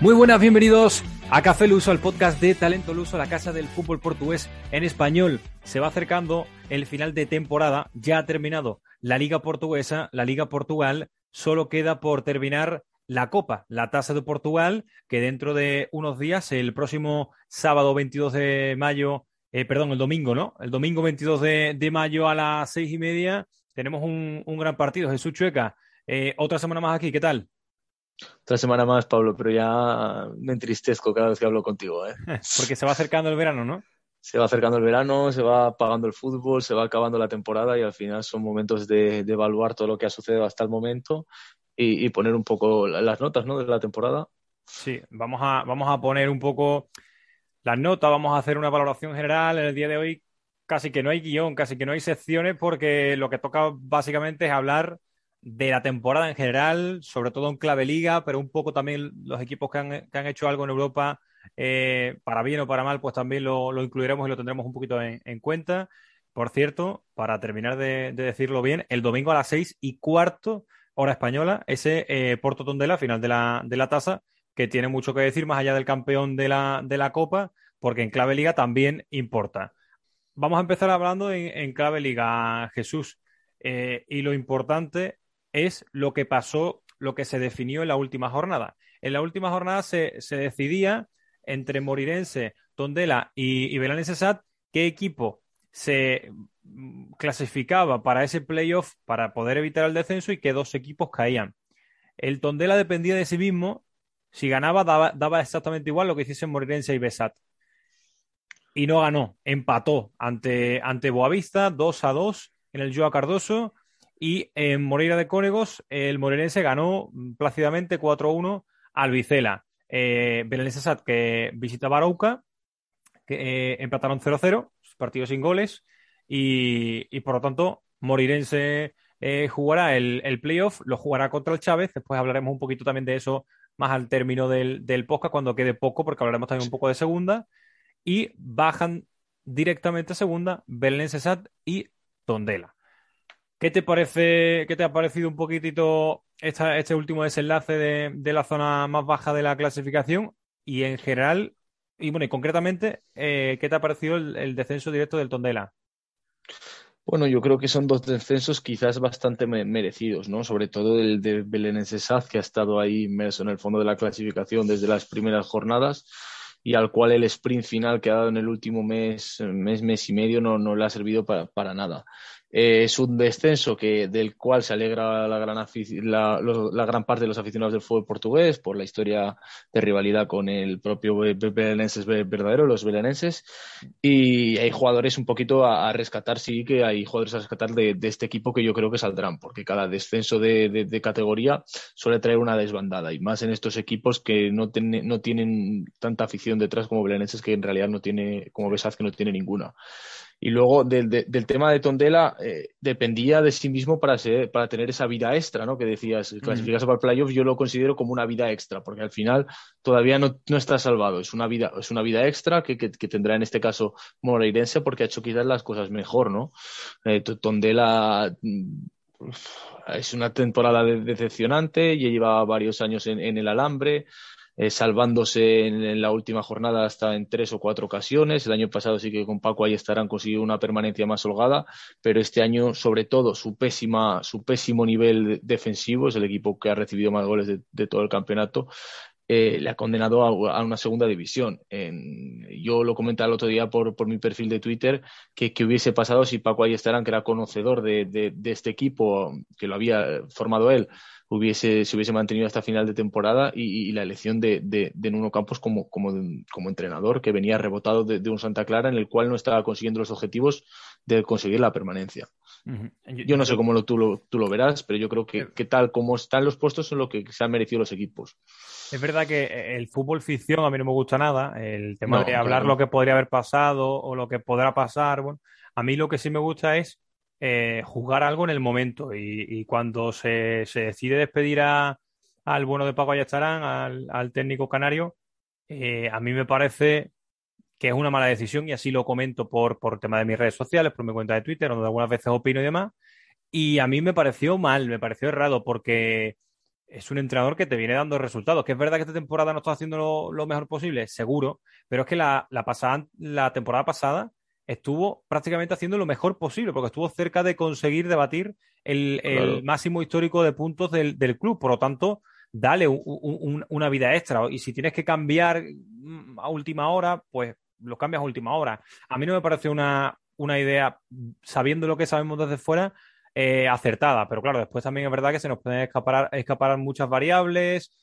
Muy buenas, bienvenidos a Café Luso, el podcast de Talento Luso, la casa del fútbol portugués en español. Se va acercando el final de temporada, ya ha terminado la Liga Portuguesa, la Liga Portugal, solo queda por terminar la Copa, la Tasa de Portugal, que dentro de unos días, el próximo sábado 22 de mayo, eh, perdón, el domingo, ¿no? El domingo 22 de, mayo a las seis y media tenemos un, un gran partido. Jesús Chueca, eh, otra semana más aquí, ¿qué tal? Otra semana más, Pablo, pero ya me entristezco cada vez que hablo contigo. ¿eh? Porque se va acercando el verano, ¿no? Se va acercando el verano, se va apagando el fútbol, se va acabando la temporada y al final son momentos de, de evaluar todo lo que ha sucedido hasta el momento y, y, poner un poco las notas ¿no? de la temporada. Sí, vamos a, vamos a poner un poco las notas, vamos a hacer una valoración general. En el día de hoy casi que no hay guion, casi que no hay secciones porque lo que toca básicamente es hablar de la temporada en general, sobre todo en clave liga, pero un poco también los equipos que han, que han hecho algo en Europa, eh, para bien o para mal, pues también lo, lo, incluiremos y lo tendremos un poquito en, en cuenta. Por cierto, para terminar de, de, decirlo bien, el domingo a las seis y cuarto, hora española, ese eh, Porto Tondela, final de la, de la tasa, que tiene mucho que decir más allá del campeón de la, de la Copa, porque en clave liga también importa. Vamos a empezar hablando en, en clave liga, Jesús. Eh, y lo importante es lo que pasó, lo que se definió en la última jornada. En la última jornada se, se decidía entre Morirense, Tondela y, y SAT qué equipo se clasificaba para ese playoff para poder evitar el descenso y qué dos equipos caían. El Tondela dependía de sí mismo. Si ganaba, daba, daba exactamente igual lo que hiciesen Morirense y Besat. Y no ganó. Empató ante, ante Boavista, 2 a 2 en el Joa Cardoso. Y en Moreira de Cónegos, el moreirense ganó plácidamente 4-1 al Vicela. Eh, que visitaba Arauca, que eh, empataron 0-0, partido sin goles, y, y, por lo tanto, Morirense eh, jugará el, el, playoff, lo jugará contra el Chávez, después hablaremos un poquito también de eso más al término del, del podcast, cuando quede poco, porque hablaremos también un poco de segunda, y bajan directamente a segunda Belenenses y Tondela. ¿Qué te parece, qué te ha parecido un poquitito esta, este último desenlace de, la zona más baja de la clasificación? Y en general, y bueno, y concretamente, eh, ¿qué te ha parecido el, descenso directo del Tondela? Bueno, yo creo que son dos descensos quizás bastante me merecidos, ¿no? Sobre todo el de Belenenses Saz, que ha estado ahí inmerso en el fondo de la clasificación desde las primeras jornadas y al cual el sprint final que ha dado en el último mes, mes, mes y medio no, no le ha servido para nada. Eh, es un descenso que, del cual se alegra la gran, la, gran parte de los aficionados del fútbol portugués por la historia de rivalidad con el propio belenenses verdadero, los belenenses. Y hay jugadores un poquito a, rescatar, sí que hay jugadores a rescatar de, de, este equipo que yo creo que saldrán, porque cada descenso de, de, de categoría suele traer una desbandada, y más en estos equipos que no, ten, no tienen tanta afición detrás como belenenses, que en realidad no tiene, como Besaz, que no tiene ninguna. Y luego del, de, del tema de Tondela, eh, dependía de sí mismo para, ser, para tener esa vida extra, ¿no? Que decías, clasificarse mm. para el playoff, yo lo considero como una vida extra, porque al final todavía no, no está salvado. Es una vida, es una vida extra que, que, que, tendrá en este caso Moreirense porque ha hecho quizás las cosas mejor, ¿no? Eh, Tondela es una temporada decepcionante, ya lleva varios años en, en el alambre, eh, salvándose en, la última jornada hasta en tres o cuatro ocasiones. El año pasado sí que con Paco ahí estarán consiguiendo una permanencia más holgada, pero este año, sobre todo, su, pésima, su pésimo nivel defensivo, es el equipo que ha recibido más goles de todo el campeonato, eh, le ha condenado a, una segunda división. Yo lo comentaba el otro día por, por mi perfil de Twitter que, que, hubiese pasado si Paco ahí estarán, que era conocedor de, de, este equipo, que lo había formado él, hubiese, se hubiese mantenido hasta final de temporada y, y la elección de, de, Nuno Campos como, como, como entrenador, que venía rebotado de, un Santa Clara en el cual no estaba consiguiendo los objetivos de conseguir la permanencia. Yo no sé cómo lo, tú, lo, tú lo verás, pero yo creo que, que tal como están los puestos son lo que se han merecido los equipos. Es verdad que el fútbol ficción a mí no me gusta nada, el tema de hablar lo que podría haber pasado o lo que podrá pasar. Bueno, a mí lo que sí me gusta es eh, jugar algo en el momento y, cuando se, se, decide despedir a, al bueno de Paco Ayestarán, al, al técnico canario, eh, a mí me parece que es una mala decisión y así lo comento por, por tema de mis redes sociales, por mi cuenta de Twitter, donde algunas veces opino y demás. Y a mí me pareció mal, me pareció errado, porque es un entrenador que te viene dando resultados. Que es verdad que esta temporada no está haciendo lo, mejor posible, seguro, pero es que la, la, pasada, la temporada pasada estuvo prácticamente haciendo lo mejor posible, porque estuvo cerca de conseguir debatir el, el máximo histórico de puntos del, del, club. Por lo tanto, dale un, una vida extra. Y si tienes que cambiar mm, a última hora, pues lo cambias a última hora. A mí no me parece una, una idea, sabiendo lo que sabemos desde fuera, eh, acertada. Pero claro, después también es verdad que se nos pueden escapar, escapar muchas variables,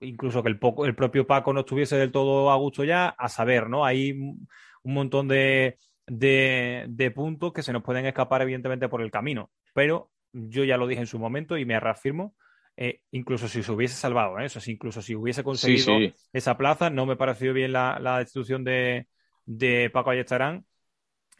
incluso que el, poco, el propio Paco no estuviese del todo a gusto ya, a saber, ¿no? Hay un montón de, de, de puntos que se nos pueden escapar, evidentemente, por el camino. Pero yo ya lo dije en su momento y me reafirmo. Eh, incluso si se hubiese salvado, ¿eh? incluso si hubiese conseguido sí, sí. esa plaza, no me pareció bien la, la destitución de, Paco Ayestarán.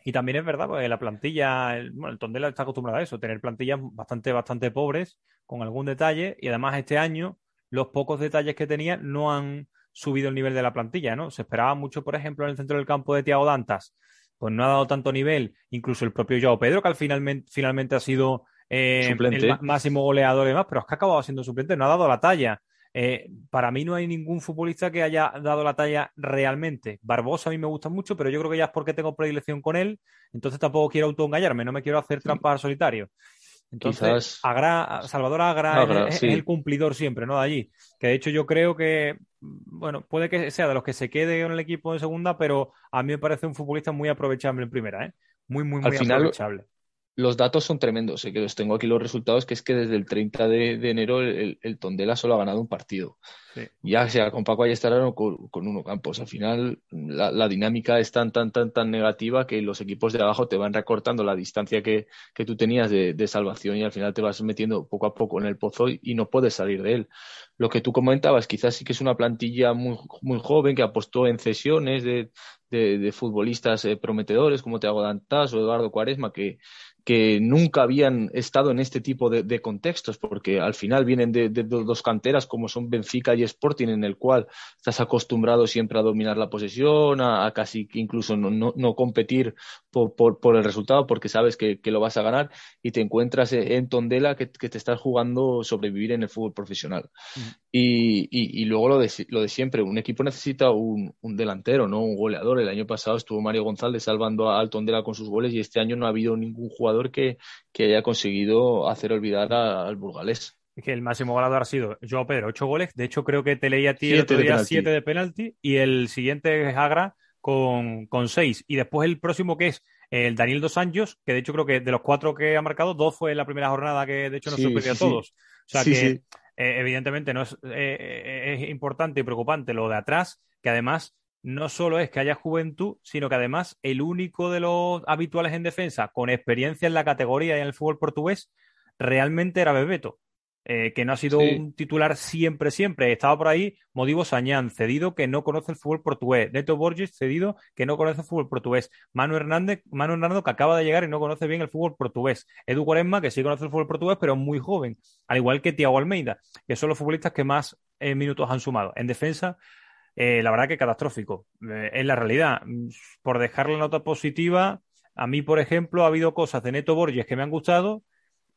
Y también es verdad, pues la plantilla, el, bueno, el Tondela está acostumbrado a eso, tener plantillas bastante, bastante pobres, con algún detalle, y además este año los pocos detalles que tenía no han subido el nivel de la plantilla, ¿no? Se esperaba mucho, por ejemplo, en el centro del campo de Tiago Dantas, pues no ha dado tanto nivel, incluso el propio Joao Pedro, que al finalmente, finalmente ha sido eh, el máximo goleador y demás, pero es que ha acabado siendo suplente, no ha dado la talla. Eh, para mí no hay ningún futbolista que haya dado la talla realmente. Barbosa a mí me gusta mucho, pero yo creo que ya es porque tengo predilección con él, entonces tampoco quiero autoengañarme, no me quiero hacer trampas al solitario. Entonces, Quizás... Agra, Salvador Agra, Agra es, sí. el cumplidor siempre, ¿no? De allí. Que de hecho yo creo que, bueno, puede que sea de los que se quede en el equipo de segunda, pero a mí me parece un futbolista muy aprovechable en primera, ¿eh? Muy, muy, muy Al final, aprovechable los datos son tremendos. Sé que los tengo aquí los resultados, que es que desde el 30 de, de enero el, el, Tondela solo ha ganado un partido. Sí. Ya sea con Paco Ayestarán o con, con Uno Campos. Al final la, la, dinámica es tan, tan, tan, tan negativa que los equipos de abajo te van recortando la distancia que, que tú tenías de, de, salvación y al final te vas metiendo poco a poco en el pozo y, y, no puedes salir de él. Lo que tú comentabas, quizás sí que es una plantilla muy, muy joven que apostó en cesiones de, de, futbolistas eh, prometedores como Teago Dantas o Eduardo Cuaresma que que nunca habían estado en este tipo de, contextos, porque al final vienen de, dos canteras como son Benfica y Sporting, en el cual estás acostumbrado siempre a dominar la posesión, a, casi incluso no, no, no competir por, por, el resultado, porque sabes que, que, lo vas a ganar, y te encuentras en Tondela que, que te estás jugando sobrevivir en el fútbol profesional. Mm. Y, y, y, luego lo de, lo de siempre, un equipo necesita un, un, delantero, no un goleador. El año pasado estuvo Mario González salvando al Tondela con sus goles y este año no ha habido ningún jugador que, que haya conseguido hacer olvidar a, al burgalés. Es que el máximo goleador ha sido Joao Pedro, ocho goles. De hecho, creo que te leí a ti el otro día siete de penalti y el siguiente es Agra con, con seis. Y después el próximo que es el Daniel Dos Anjos, que de hecho creo que de los cuatro que ha marcado, dos fue en la primera jornada que de hecho no sí, sí, a todos. Sí. O sea que eh, evidentemente no es, eh, es importante y preocupante lo de atrás, que además no solo es que haya juventud, sino que además el único de los habituales en defensa con experiencia en la categoría y en el fútbol portugués realmente era Bebeto, eh, que no ha sido sí. un titular siempre, siempre. Estaba por ahí Modivo Sañán, cedido que no conoce el fútbol portugués. Neto Borges, cedido que no conoce el fútbol portugués. Manu Hernández, Manu Hernando, que acaba de llegar y no conoce bien el fútbol portugués. Edu Cuaresma, que sí conoce el fútbol portugués, pero muy joven. Al igual que Tiago Almeida, que son los futbolistas que más eh, minutos han sumado. En defensa, eh, la verdad que catastrófico. Es la realidad. Por dejar la nota positiva, a mí, por ejemplo, ha habido cosas de Neto Borges que me han gustado.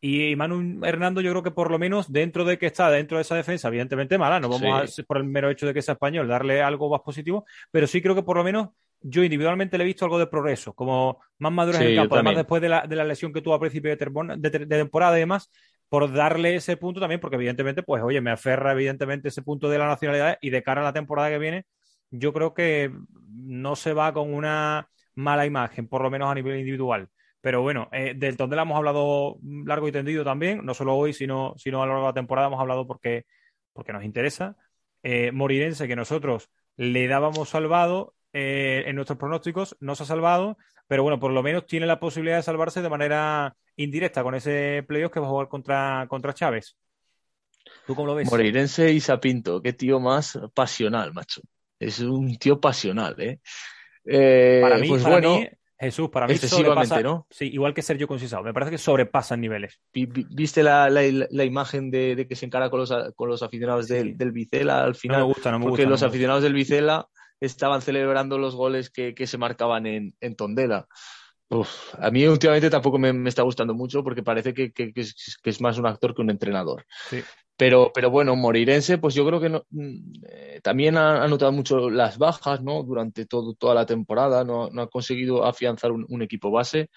Y Manu Hernando, yo creo que por lo menos dentro de que está dentro de esa defensa, evidentemente mala, no vamos sí. a, por el mero hecho de que sea español, darle algo más positivo, pero sí creo que por lo menos yo individualmente le he visto algo de progreso, como más maduro sí, en el campo, además después de la, de la, lesión que tuvo a principio de, de, de temporada y demás, por darle ese punto también, porque evidentemente, pues oye, me aferra evidentemente ese punto de la nacionalidad y de cara a la temporada que viene, yo creo que no se va con una mala imagen, por lo menos a nivel individual. Pero bueno, eh, del Tondela hemos hablado largo y tendido también, no solo hoy, sino, sino a lo largo de la temporada hemos hablado porque, porque nos interesa. Eh, Morirense, que nosotros le dábamos salvado, eh, en nuestros pronósticos, no se ha salvado, pero bueno, por lo menos tiene la posibilidad de salvarse de manera indirecta con ese playoff que va a jugar contra, contra Chávez. ¿Tú cómo lo ves? Moreirense y Sapinto, qué tío más pasional, macho. Es un tío pasional, ¿eh? eh para mí, pues para bueno, mí, Jesús, para mí sobrepasa, ¿no? sí, igual que Sergio Concisado, me parece que sobrepasan niveles. Vi- vi- ¿Viste la, la, la imagen de, de que se encara con los, con los aficionados Sí. del, del Vicela al No final? me gusta, no me porque gusta. no los gusta. aficionados del Vicela estaban celebrando los goles que, que se marcaban en, en Tondela. Uf, a mí últimamente tampoco me, me está gustando mucho porque parece que, que- que es, que es más un actor que un entrenador. Sí. Pero, pero bueno, Moreirense, pues yo creo que no- mm, eh, también ha, ha notado mucho las bajas, ¿no? Durante todo, toda la temporada, no, no ha conseguido afianzar un, un equipo base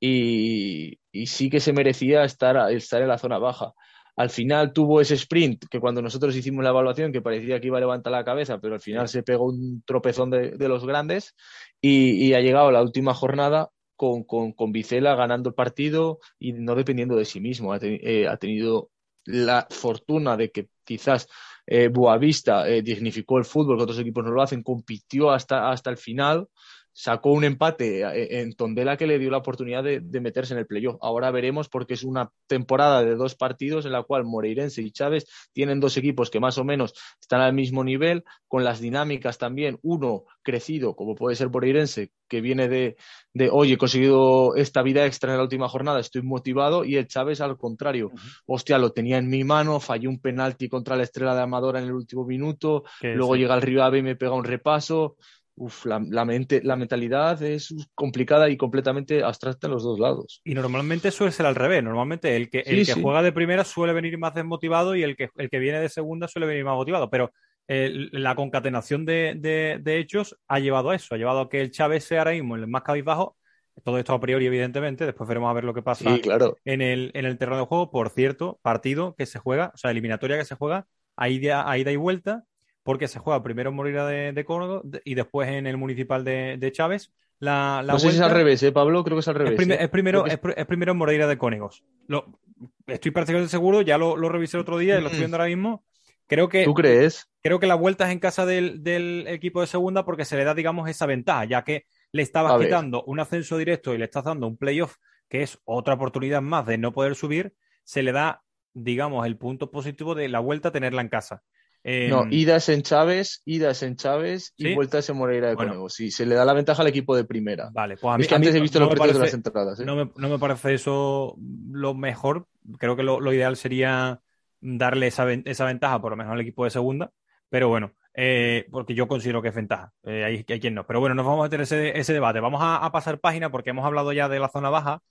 y, y sí que se merecía estar, estar en la zona baja. Al final tuvo ese sprint que cuando nosotros hicimos la evaluación que parecía que iba a levantar la cabeza, pero al final se pegó un tropezón de, de los grandes y, y ha llegado la última jornada con, con, con Vicela ganando el partido y no dependiendo de sí mismo. Ha, eh, ha tenido la fortuna de que quizás eh, Boavista eh, dignificó el fútbol, que otros equipos no lo hacen, compitió hasta, hasta el final, sacó un empate eh, en Tondela que le dio la oportunidad de, de meterse en el playoff. Ahora veremos porque es una temporada de dos partidos en la cual Moreirense y Chávez tienen dos equipos que más o menos están al mismo nivel, con las dinámicas también, uno crecido, como puede ser Moreirense, que viene de, de oye, he conseguido esta vida extra en la última jornada, estoy motivado, y el Chávez al contrario, hostia, lo tenía en mi mano, fallé un penalti contra la estrella de Amadora en el último minuto, luego llega el Rivave y me pega un repaso. Uf, la, la mente, la mentalidad es complicada y completamente abstracta en los dos lados. Y normalmente suele ser al revés. Normalmente el que, el Sí, que sí. juega de primera suele venir más desmotivado y el que, el que viene de segunda suele venir más motivado. Pero eh, la concatenación de, de- de hechos ha llevado a eso. Ha llevado a que el Chávez sea ahora mismo el más cabizbajo. Todo esto a priori, evidentemente. Después veremos a ver lo que pasa Sí, claro. en el, en el terreno de juego. Por cierto, partido que se juega, o sea, eliminatoria que se juega a ida, a ida y vuelta, porque se juega primero en Moreira de, de Córdoba y después en el municipal de, de Chávez. La, la no sé si es al revés, ¿eh, Pablo? Creo que es al es, revés. ¿eh? es primero, es, pr- es primero en Moreira de Cónegos. Lo, estoy prácticamente seguro, ya lo, lo revisé el otro día y lo estoy viendo ahora mismo. Creo que, ¿Tú crees? creo que la vuelta es en casa del, del equipo de segunda porque se le da, digamos, esa ventaja, ya que le estabas A ver. quitando un ascenso directo y le estás dando un playoff, que es otra oportunidad más de no poder subir, se le da, digamos, el punto positivo de la vuelta a tenerla en casa. Eh, No, idas en Chávez, idas en Chávez y vueltas en Moreira de Bueno. Conego. Sí, se le da la ventaja al equipo de primera. Vale, pues a mí, es que a mí antes he visto no los precios de las entradas. ¿eh? No me, no me parece eso lo mejor. Creo que lo, lo ideal sería darle esa, esa ventaja, por lo menos al equipo de segunda. Pero bueno, eh, porque yo considero que es ventaja. Eh, hay, hay quien no. Pero bueno, no vamos a tener ese, ese debate. Vamos a, a pasar página porque hemos hablado ya de la zona baja.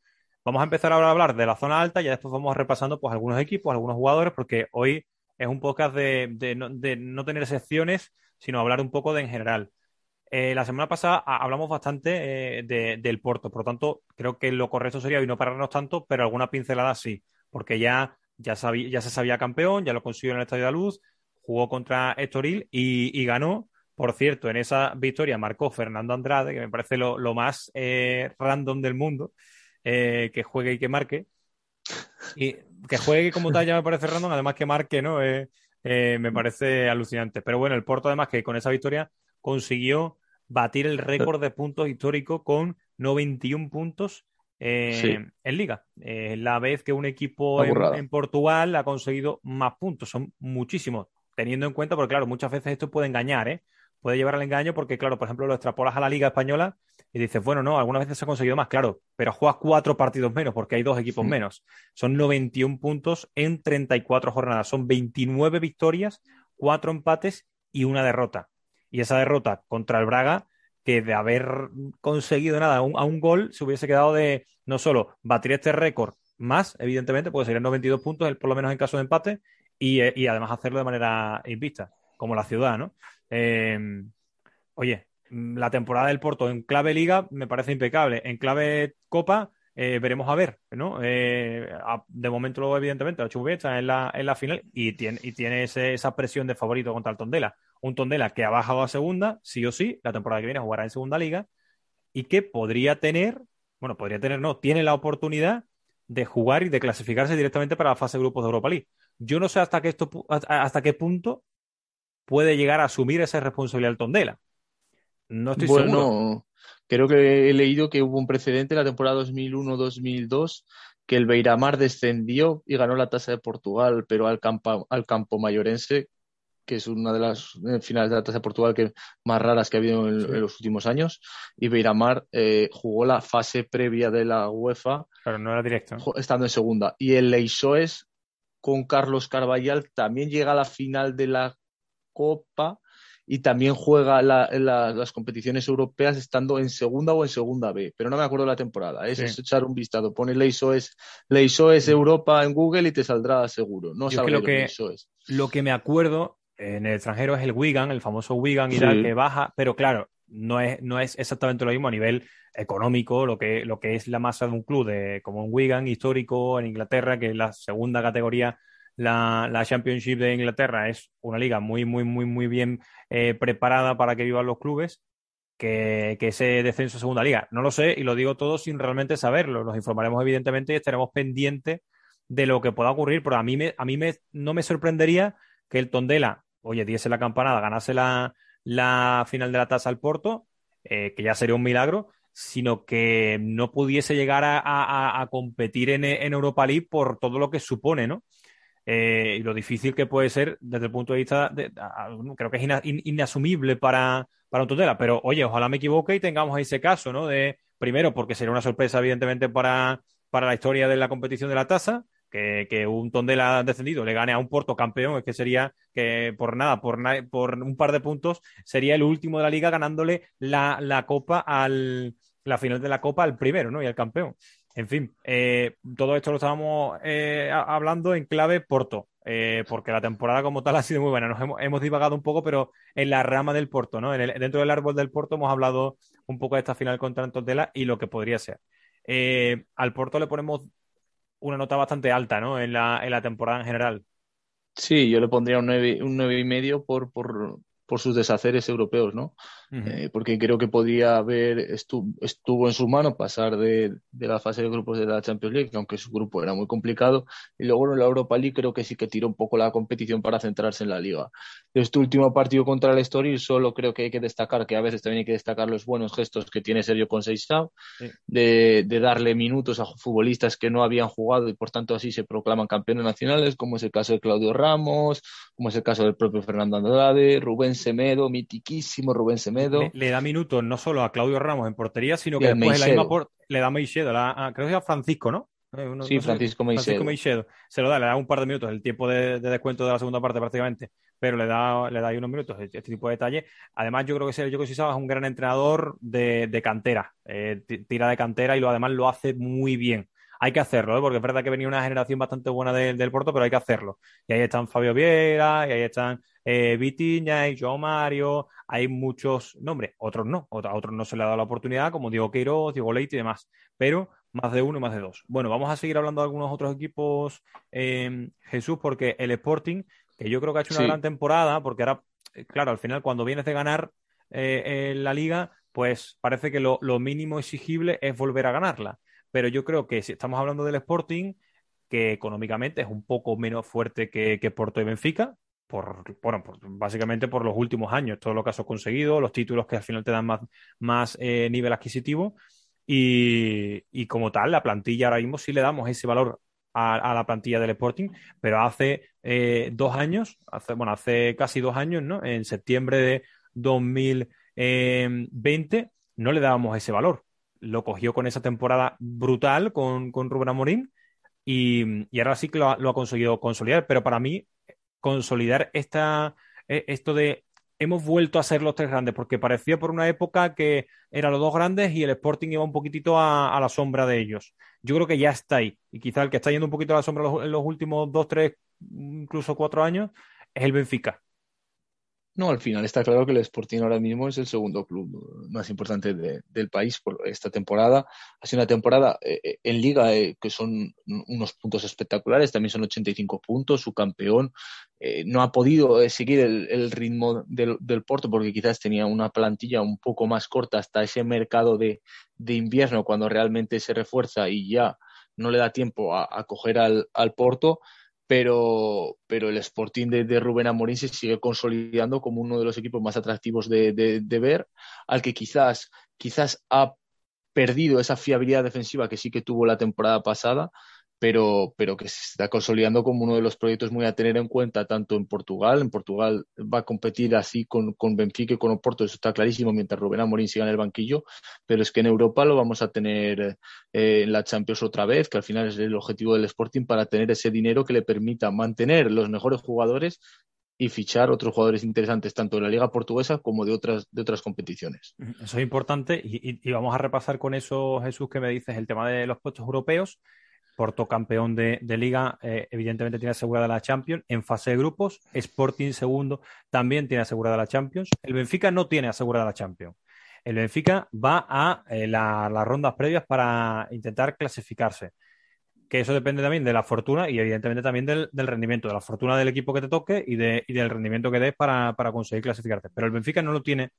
Vamos a empezar ahora a hablar de la zona alta y ya después vamos repasando pues algunos equipos, algunos jugadores, porque hoy es un podcast de, de no, tener secciones, sino hablar un poco de en general. Eh, la semana pasada hablamos bastante eh, de- del Porto, por lo tanto, creo que lo correcto sería hoy no pararnos tanto, pero alguna pincelada sí, porque ya, se sabía campeón, ya lo consiguió en el Estadio de la Luz, jugó contra Estoril y, y ganó. Por cierto, en esa victoria marcó Fernando Andrade, que me parece lo, más eh, random del mundo, que juegue y que marque. Y que juegue como tal ya me parece random, además que marque, ¿no? Eh, eh, me parece alucinante. Pero bueno, el Porto además que con esa victoria consiguió batir el récord de puntos histórico con 91 puntos eh, Sí. en liga. Eh, la vez que un equipo en Portugal ha conseguido más puntos, son muchísimos, teniendo en cuenta, porque claro, muchas veces esto puede engañar, ¿eh? Puede llevar al engaño porque, claro, por ejemplo, lo extrapolas a la liga española y dices, bueno, no, algunas veces se ha conseguido más, claro, pero juegas cuatro partidos menos porque hay dos equipos menos. Son 91 puntos en 34 jornadas. Son 29 victorias, cuatro empates y una derrota. Y esa derrota contra el Braga, que de haber conseguido nada, un- a un gol, se hubiese quedado de no solo batir este récord más, evidentemente, porque serían 92 puntos, el- por lo menos en caso de empate, y, eh, y además hacerlo de manera invicta, como la ciudad, ¿no? Eh, oye, la temporada del Porto en clave liga me parece impecable. En clave copa, eh, veremos a ver, ¿no? Eh, de momento, evidentemente, Chubé está en la, en la final y tiene, y tiene esa presión de favorito contra el Tondela. Un Tondela que ha bajado a segunda, sí o sí, la temporada que viene jugará en segunda liga y que podría tener, bueno, podría tener, no, tiene la oportunidad de jugar y de clasificarse directamente para la fase de grupos de Europa League. Yo no sé hasta qué, esto, hasta qué punto puede llegar a asumir esa responsabilidad el Tondela. No estoy bueno, seguro. creo que he leído que hubo un precedente en la temporada 2001-2002 que el Beiramar descendió y ganó la tasa de Portugal, pero al, campo, al campo mayorense, que es una de las eh, finales de la tasa de Portugal que, más raras que ha habido en, Sí. en los últimos años, y Beiramar eh, jugó la fase previa de la UEFA Pero no era directo. estando en segunda. Y el Leisoes con Carlos Carballal también llega a la final de la Copa y también juega la- la- las competiciones europeas estando en segunda o en segunda B, pero no me acuerdo la temporada. Sí. es echar un vistazo. Pone Leisoes, Leisoes Europa en Google y te saldrá seguro. No creo los que-. Lo que me acuerdo en el extranjero es el Wigan, el famoso Wigan y Sí. tal, que baja, pero claro, no es, no es exactamente lo mismo a nivel económico, lo que, lo que es la masa de un club de, como un Wigan histórico en Inglaterra, que es la segunda categoría, la, la Championship de Inglaterra es una liga muy, muy, muy, muy bien eh, preparada para que vivan los clubes. Que, que ese descenso a segunda liga. No lo sé y lo digo todo sin realmente saberlo. Nos informaremos evidentemente y estaremos pendientes de lo que pueda ocurrir, pero a mí, me, a mí me, no me sorprendería que el Tondela, oye, diese la campanada, ganase la, la final de la tasa al Porto, eh, que ya sería un milagro, sino que no pudiese llegar a, a- a competir en, en Europa League por todo lo que supone, ¿no? Eh, y lo difícil que puede ser desde el punto de vista, de, creo que es ina- in- inasumible para, para un Tondela, pero oye, ojalá me equivoque y tengamos ese caso, ¿no? De, primero, porque sería una sorpresa, evidentemente, para, para la historia de la competición de la tasa, que, que un Tondela descendido le gane a un Porto campeón, es que sería que por nada, por, na- por un par de puntos, sería el último de la liga ganándole la, la copa al, la final de la copa al primero, ¿no? Y al campeón. En fin, eh, todo esto lo estábamos eh, hablando en clave Porto, eh, porque la temporada como tal ha sido muy buena. Nos hemos, divagado un poco, pero en la rama del Porto, ¿no? Dentro del árbol del Porto hemos hablado un poco de esta final contra Antotela y lo que podría ser. Al Porto le ponemos una nota bastante alta, ¿no? En la, temporada en general. Sí, yo le pondría un nueve, un nueve y medio por, por, por sus deshaceres europeos, ¿no? Ujú. Eh, porque creo que podía haber, estu- estuvo en su mano pasar de, de la fase de grupos de la Champions League, aunque su grupo era muy complicado, y luego en la Europa League creo que sí que tiró un poco la competición para centrarse en la liga. De este último partido contra el Estoril solo creo que hay que destacar que a veces también hay que destacar los buenos gestos que tiene Sergio Conceição, Sí. de, de darle minutos a futbolistas que no habían jugado y por tanto así se proclaman campeones nacionales, como es el caso de Claudio Ramos, como es el caso del propio Fernando Andrade, Rubén Semedo, mitiquísimo Rubén Semedo. Le, le da minutos no solo a Claudio Ramos en portería, sino que después la misma por- le da Meisedo, a- creo que a Francisco, ¿no? Eh, Sí, no sé, Francisco Meisedo. Francisco Meisedo. Se lo da, le da un par de minutos, el tiempo de, de descuento de la segunda parte prácticamente, pero le da, le da ahí unos minutos, este tipo de detalle. Además, yo creo que Sergio Conceição es un gran entrenador de, de cantera, eh, ti- tira de cantera y lo, además lo hace muy bien. Hay que hacerlo, ¿eh? porque es verdad que venía una generación bastante buena de- del Porto, pero hay que hacerlo. Y ahí están Fabio Vieira, y ahí están eh, Vitiña y Joao Mario, hay muchos nombres, otros no, a otros no se le ha dado la oportunidad, como Diego Queiroz, Diego Leite y demás, pero más de uno y más de dos. Bueno, vamos a seguir hablando de algunos otros equipos, eh, Jesús, porque el Sporting, que yo creo que ha hecho una Sí. gran temporada, porque ahora, eh, claro, al final cuando vienes de ganar eh, en la liga, pues parece que lo, lo mínimo exigible es volver a ganarla. Pero yo creo que si estamos hablando del Sporting, que económicamente es un poco menos fuerte que, que Porto y Benfica, por, bueno, por- básicamente por los últimos años, todo lo que has conseguido, los títulos que al final te dan más, más eh, nivel adquisitivo. Y, y como tal, la plantilla ahora mismo sí le damos ese valor a, la plantilla del Sporting, pero hace eh, dos años, hace, bueno, hace casi dos años, ¿no? En septiembre de 2020 no le dábamos ese valor. Lo cogió con esa temporada brutal con, con Rubén Amorín y, y ahora sí que lo ha, lo ha conseguido consolidar, pero para mí consolidar esta, eh, esto de hemos vuelto a ser los tres grandes, porque parecía por una época que eran los dos grandes y el Sporting iba un poquitito a, la sombra de ellos. Yo creo que ya está ahí. Y quizá el que está yendo un poquito a la sombra en los últimos dos, tres, incluso cuatro años, es el Benfica. No, al final está claro que el Sporting ahora mismo es el segundo club más importante de- del país por esta temporada. Ha sido una temporada eh, eh, en liga eh, que son unos puntos espectaculares, también son 85 puntos, su campeón no ha podido seguir el, ritmo del, Porto porque quizás tenía una plantilla un poco más corta hasta ese mercado de, de invierno cuando realmente se refuerza y ya no le da tiempo a, a coger al, al Porto pero, pero el Sporting de, Rubén Amorín se sigue consolidando como uno de los equipos más atractivos de, de, de ver, al que quizás, quizás ha perdido esa fiabilidad defensiva que sí que tuvo la temporada pasada, pero, pero que se está consolidando como uno de los proyectos muy a tener en cuenta, tanto en Portugal. En Portugal va a competir así con, con Benfica y con Oporto, eso está clarísimo, mientras Rubén Amorín siga en el banquillo, pero es que en Europa lo vamos a tener eh, en la Champions otra vez, que al final es el objetivo del Sporting para tener ese dinero que le permita mantener los mejores jugadores y fichar otros jugadores interesantes tanto de la liga portuguesa como de otras de otras competiciones. Eso es importante y, y, vamos a repasar con eso, Jesús, que me dices el tema de los puestos europeos. Porto campeón de, liga, eh, evidentemente tiene asegurada la Champions. En fase de grupos, Sporting segundo también tiene asegurada la Champions. El Benfica no tiene asegurada la Champions. El Benfica va a eh, la, las rondas previas para intentar clasificarse. Que eso depende también de la fortuna y evidentemente también del, rendimiento, de la fortuna del equipo que te toque y del rendimiento que des para, para conseguir clasificarte. Pero el Benfica no lo tiene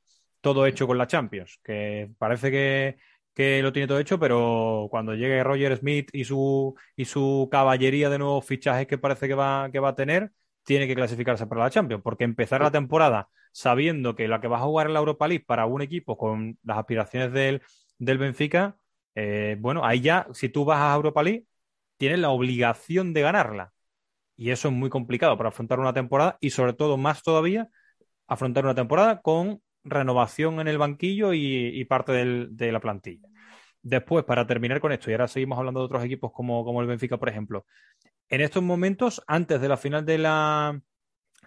todo hecho con la Champions, que parece que, que lo tiene todo hecho, pero cuando llegue Roger Smith y su, y su caballería de nuevos fichajes que parece que va, que va a tener, tiene que clasificarse para la Champions, porque empezar la temporada sabiendo que la que vas a jugar en la Europa League para un equipo con las aspiraciones del, del Benfica, eh, bueno, ahí ya, si tú vas a Europa League, tienes la obligación de ganarla. Y eso es muy complicado para afrontar una temporada y sobre todo, más todavía, afrontar una temporada con renovación en el banquillo y, parte del, de la plantilla. Después, para terminar con esto, y ahora seguimos hablando de otros equipos como, el Benfica, por ejemplo. En estos momentos, antes de la final de la,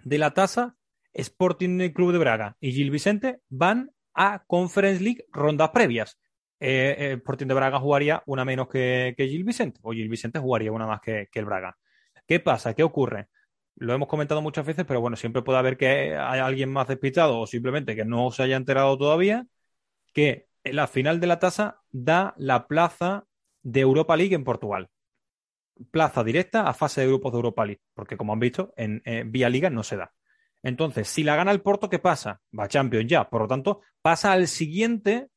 de la tasa, Sporting Club de Braga y Gil Vicente van a Conference League rondas previas. Eh, eh, Sporting de Braga jugaría una menos que, que, Gil Vicente, o Gil Vicente jugaría una más que, que el Braga. ¿Qué pasa? ¿Qué ocurre? Lo hemos comentado muchas veces, pero bueno, siempre puede haber que haya alguien más despistado o simplemente que no se haya enterado todavía, que la final de la tasa da la plaza de Europa League en Portugal. Plaza directa a fase de grupos de Europa League, porque como han visto, en, en vía liga no se da. Entonces, si la gana el Porto, ¿qué pasa? Va Champions ya. Por lo tanto, pasa al siguiente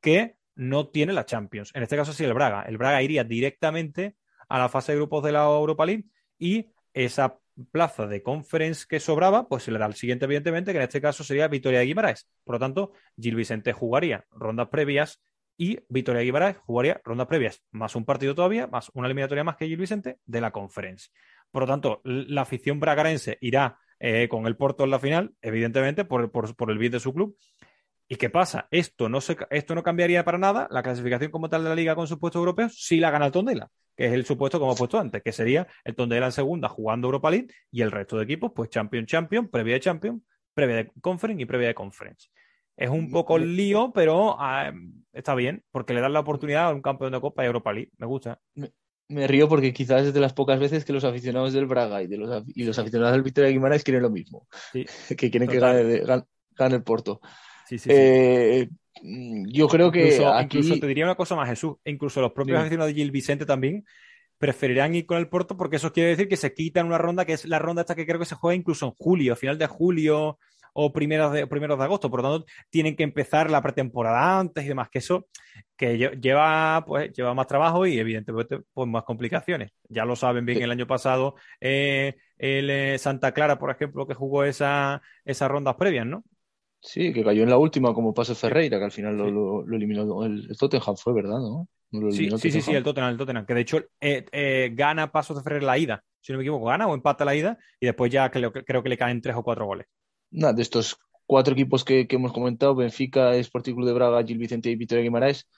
que no tiene la Champions. En este caso sí el Braga. El Braga iría directamente a la fase de grupos de la Europa League y esa plaza de conference que sobraba, pues se le da al siguiente, evidentemente, que en este caso sería Vitoria de Guimaraes. Por lo tanto, Gil Vicente jugaría rondas previas y Vitoria de Guimaraes jugaría rondas previas, más un partido todavía, más una eliminatoria más que Gil Vicente de la conference. Por lo tanto, la afición bragarense irá eh, con el Porto en la final, evidentemente, por, por, por el bien de su club. ¿Y qué pasa? Esto no, se, esto no cambiaría para nada la clasificación como tal de la liga con sus puestos europeos si la gana el Tondela, que es el supuesto como he puesto antes, que sería el Tondela en segunda jugando Europa League y el resto de equipos, pues Champion, Champion, previa de Champion, previa de Conference y previa de Conference. Es un poco lío, pero ah, está bien, porque le dan la oportunidad a un campeón de Copa y Europa League. Me gusta. Me, me, río porque quizás es de las pocas veces que los aficionados del Braga y, de los, y los aficionados del Victoria de Guimarães quieren lo mismo, sí. que quieren Total. que gane, gane, gane el Porto. Sí, sí, eh, yo creo que incluso, aquí... incluso, te diría una cosa más, Jesús. Incluso los propios sí. aficionados de Gil Vicente también preferirán ir con el Porto porque eso quiere decir que se quitan una ronda que es la ronda esta que creo que se juega incluso en julio, final de julio o primeros de, primeros de agosto. Por lo tanto, tienen que empezar la pretemporada antes y demás, que eso que lleva, pues, lleva más trabajo y evidentemente pues, más complicaciones. Ya lo saben bien sí. el año pasado eh, el eh, Santa Clara, por ejemplo, que jugó esa, esas rondas previas, ¿no? Sí, que cayó en la última como pasó Ferreira, que al final lo, lo, lo eliminó el, el, Tottenham, fue verdad, ¿no? ¿No sí, sí, sí, sí, el Tottenham, el Tottenham, que de hecho eh, eh, gana Pasos de Ferreira la ida, si no me equivoco, gana o empata la ida y después ya creo, creo que le caen tres o cuatro goles. Nada, de estos cuatro equipos que, que hemos comentado, Benfica, Sporting Club de Braga, Gil Vicente y Victoria Guimaraes,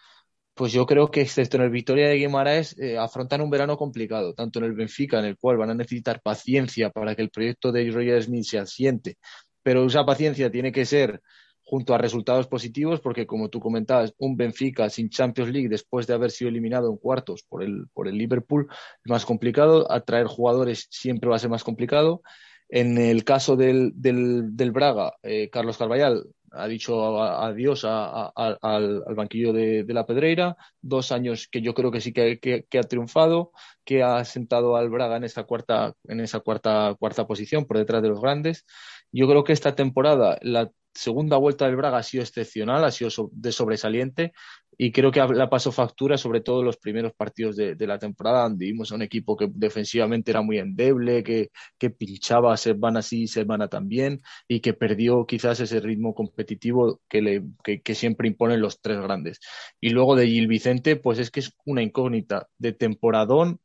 pues yo creo que excepto en el Victoria de Guimaraes eh, afrontan un verano complicado, tanto en el Benfica, en el cual van a necesitar paciencia para que el proyecto de Roger Smith se asiente, pero esa paciencia tiene que ser junto a resultados positivos, porque como tú comentabas, un Benfica sin Champions League después de haber sido eliminado en cuartos por el, por el Liverpool es más complicado, atraer jugadores siempre va a ser más complicado. En el caso del, del, del Braga, eh, Carlos Carballal ha dicho adiós al, al, banquillo de, de, la Pedreira, dos años que yo creo que sí que, que, ha triunfado, que ha sentado al Braga en esa cuarta, en esa cuarta, cuarta posición por detrás de los grandes. Yo creo que esta temporada la segunda vuelta del Braga ha sido excepcional, ha sido de sobresaliente y creo que la pasó factura sobre todo en los primeros partidos de, de la temporada, donde vimos a un equipo que defensivamente era muy endeble, que, que pinchaba semana sí, semana también y que perdió quizás ese ritmo competitivo que, le, que, que siempre imponen los tres grandes. Y luego de Gil Vicente, pues es que es una incógnita de temporadón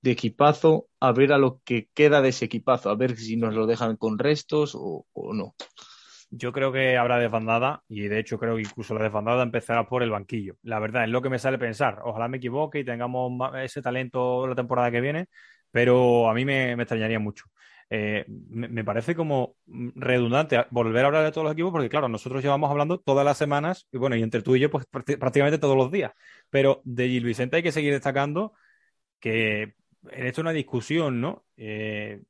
de equipazo, a ver a lo que queda de ese equipazo, a ver si nos lo dejan con restos o, no. Yo creo que habrá desbandada y de hecho creo que incluso la desbandada empezará por el banquillo. La verdad es lo que me sale pensar. Ojalá me equivoque y tengamos ese talento la temporada que viene, pero a mí me, extrañaría mucho. Eh, me, me parece como redundante volver a hablar de todos los equipos porque claro, nosotros llevamos hablando todas las semanas y bueno, y entre tú y yo pues prácti- prácticamente todos los días. Pero de Gil Vicente hay que seguir destacando que en esto es una discusión, ¿no? Eh,